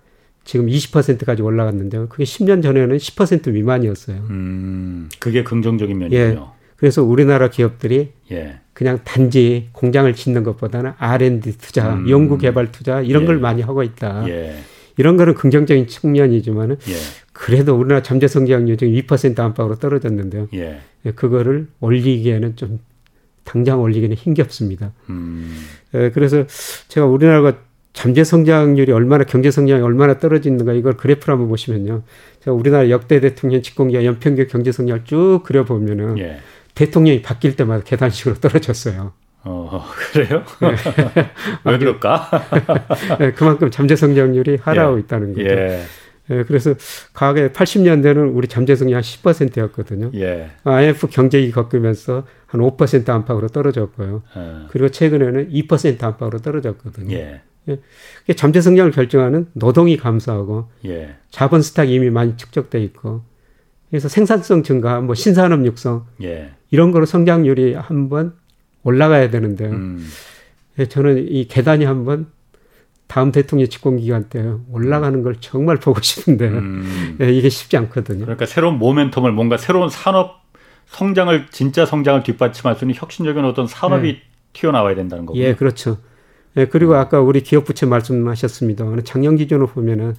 지금 20%까지 올라갔는데요. 그게 10년 전에는 10% 미만이었어요. 음, 그게 긍정적인 면이에요. 예, 그래서 우리나라 기업들이 예. 그냥 단지 공장을 짓는 것보다는 R&D 투자, 음. 연구 개발 투자 이런 예. 걸 많이 하고 있다. 예. 이런 거는 긍정적인 측면이지만은 예. 그래도 우리나라 잠재 성장률이 지금 2% 안팎으로 떨어졌는데요. 예. 예. 그거를 올리기에는 좀 당장 올리기는 힘겹습니다. 음. 예, 그래서 제가 우리나라가 잠재 성장률이 얼마나 경제 성장이 얼마나 떨어지는가 이걸 그래프로 한번 보시면요. 제가 우리나라 역대 대통령 집권기와 연평균 경제 성장을 쭉 그려보면은 예. 대통령이 바뀔 때마다 계단식으로 떨어졌어요. 어, 그래요? 네. 왜 그럴까? 네, 그만큼 잠재 성장률이 하락하고 예. 있다는 거죠. 예. 예, 그래서 과거에 80년대는 우리 잠재 성장이 한 10%였거든요. 예. IMF 경제위기 겪으면서 한 5% 안팎으로 떨어졌고요. 어. 그리고 최근에는 2% 안팎으로 떨어졌거든요. 예. 예. 잠재 성장을 결정하는 노동이 감소하고 예. 자본 스탁이 이미 많이 축적돼 있고 그래서 생산성 증가, 뭐 신산업 육성 예. 이런 거로 성장률이 한번 올라가야 되는데요. 음. 예, 저는 이 계단이 한번 다음 대통령 집권 기간 때 올라가는 걸 정말 보고 싶은데 음. 예, 이게 쉽지 않거든요. 그러니까 새로운 모멘텀을 뭔가 새로운 산업 성장을 진짜 성장을 뒷받침할 수 있는 혁신적인 어떤 산업이 예. 튀어나와야 된다는 거군요. 예, 그렇죠. 예, 그리고 아까 우리 기업 부채 말씀하셨습니다. 작년 기준으로 보면은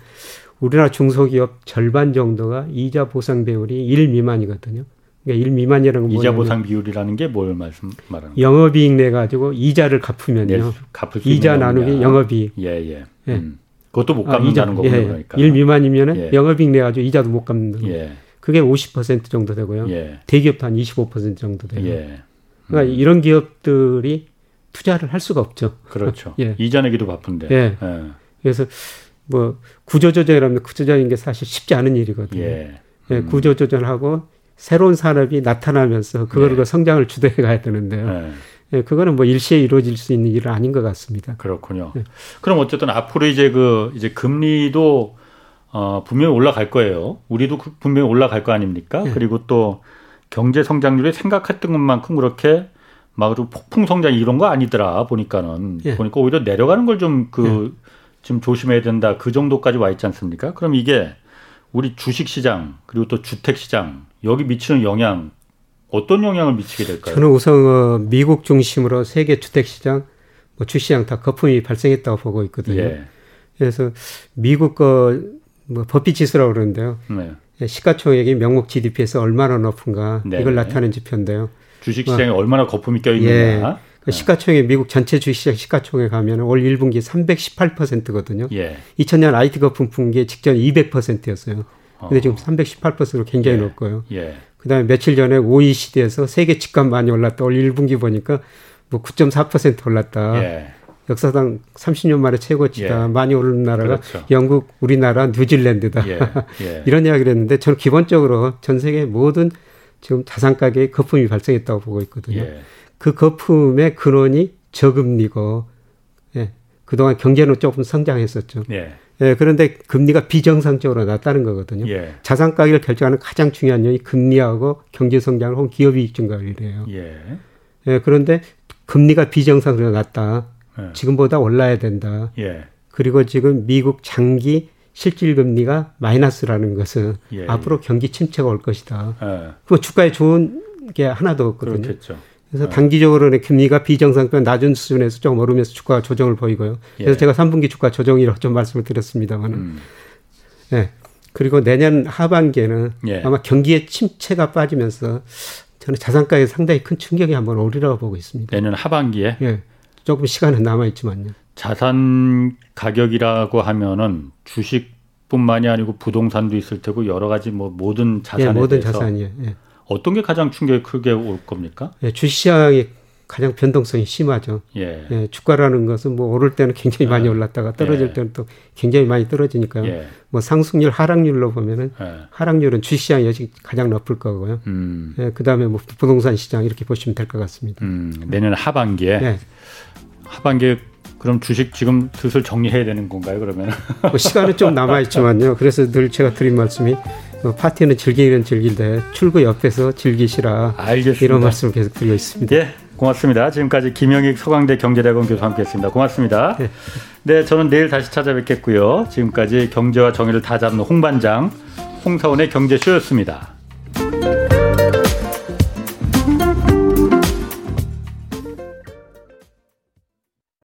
우리나라 중소기업 절반 정도가 이자 보상 비율이 1 미만이거든요. 그러니까 1 미만이라는 건 이자 보상 비율이라는 게 뭘 말씀 말하는 거예요? 영업이익 내 가지고 이자를 갚으면요. 네, 갚을 이자 나누기 영업이익. 예, 예. 예. 음. 그것도 못 갚는다는 아, 거군요. 예, 그러니까. 1 미만이면은 예. 영업이익 내 가지고 이자도 못 갚는 예. 그게 50% 정도 되고요. 예. 대기업도 한 25% 정도 돼요. 예. 그러니까 음. 이런 기업들이 투자를 할 수가 없죠. 그렇죠. 예. 이자 내기도 바쁜데. 예. 예. 그래서 뭐 구조조정이라면 구조조정인 게 사실 쉽지 않은 일이거든요. 예. 예 음. 구조조정하고 새로운 산업이 나타나면서 그거를 네. 성장을 주도해 가야 되는데요. 네. 예, 그거는 뭐 일시에 이루어질 수 있는 일은 아닌 것 같습니다. 그렇군요. 예. 그럼 어쨌든 앞으로 이제 그 이제 금리도 어 분명히 올라갈 거예요. 우리도 그 분명히 올라갈 거 아닙니까? 예. 그리고 또 경제 성장률이 생각했던 것만큼 그렇게 막 폭풍 성장 이런 거 아니더라 보니까는 예. 보니까 오히려 내려가는 걸 좀그 예. 지금 조심해야 된다 그 정도까지 와 있지 않습니까? 그럼 이게 우리 주식 시장 그리고 또 주택 시장 여기 미치는 영향 어떤 영향을 미치게 될까요? 저는 우선 어, 미국 중심으로 세계 주택 시장, 뭐 주시장 다 거품이 발생했다고 보고 있거든요. 예. 그래서 미국 거뭐 버피 지수라고 그러는데요. 네. 예, 시가총액이 명목 GDP에서 얼마나 높은가 네. 이걸 나타내는 지표인데요. 주식 시장에 어, 얼마나 거품이 껴 있는가. 예. 그 시가총액 미국 전체 주식시장 시가총액 가면 올 1분기 318%거든요. 예. 2000년 IT 거품 분기 직전 200%였어요. 근데 지금 318%로 굉장히 예. 높고요. 예. 그다음에 며칠 전에 OECD에서 세계 집값 많이 올랐다. 올 1분기 보니까 뭐 9.4% 올랐다. 예. 역사상 30년 만에 최고치다. 예. 많이 오른 나라가 그렇죠. 영국, 우리나라, 뉴질랜드다. 예. 예. 이런 이야기를 했는데 저는 기본적으로 전 세계 모든 지금 자산 가격에 거품이 발생했다고 보고 있거든요. 예. 그 거품의 근원이 저금리고 예. 그동안 경제는 조금 성장했었죠. 예. 예, 그런데 금리가 비정상적으로 낮다는 거거든요. 예. 자산 가격을 결정하는 가장 중요한 요인이 금리하고 경제 성장을 혹은 기업 이익 증가율이래요. 예. 예, 그런데 금리가 비정상적으로 낮다. 예. 지금보다 올라야 된다. 예. 그리고 지금 미국 장기 실질 금리가 마이너스라는 것은 예. 앞으로 경기 침체가 올 것이다. 예. 그럼 주가에 좋은 게 하나도 없거든요. 그렇겠죠. 그래서 단기적으로는 금리가 비정상적 낮은 수준에서 좀 오르면서 주가 조정을 보이고요. 그래서 예. 제가 3분기 주가 조정이라고 좀 말씀을 드렸습니다만은. 음. 네. 그리고 내년 하반기에는 예. 아마 경기의 침체가 빠지면서 저는 자산가에 상당히 큰 충격이 한번 오리라고 보고 있습니다. 내년 하반기에? 예. 조금 시간은 남아 있지만요. 자산 가격이라고 하면은 주식뿐만이 아니고 부동산도 있을 테고 여러 가지 뭐 모든 자산에 예, 모든 대해서 자산이요. 예. 어떤 게 가장 충격이 크게 올 겁니까? 예, 주시장이 가장 변동성이 심하죠. 예. 예. 주가라는 것은 뭐 오를 때는 굉장히 많이 아. 올랐다가 떨어질 예. 때는 또 굉장히 많이 떨어지니까요. 예. 뭐 상승률, 하락률로 보면은 예. 하락률은 주시장이 여직 가장 높을 거고요. 음. 예, 그 다음에 뭐 부동산 시장 이렇게 보시면 될 것 같습니다. 음, 내년 하반기에 예. 하반기에 그럼 주식 지금 슬슬 정리해야 되는 건가요? 그러면 뭐 시간은 좀 남아 있지만요. 그래서 늘 제가 드린 말씀이 뭐 파티는 즐기는 즐길때 출구 옆에서 즐기시라. 알겠습니다. 이런 말씀을 계속 드리고 있습니다. 예, 고맙습니다. 지금까지 김영익 서강대 경제대학원 교수 함께했습니다. 고맙습니다. 네. 네, 저는 내일 다시 찾아뵙겠고요. 지금까지 경제와 정의를 다 잡는 홍반장 홍사원의 경제쇼였습니다.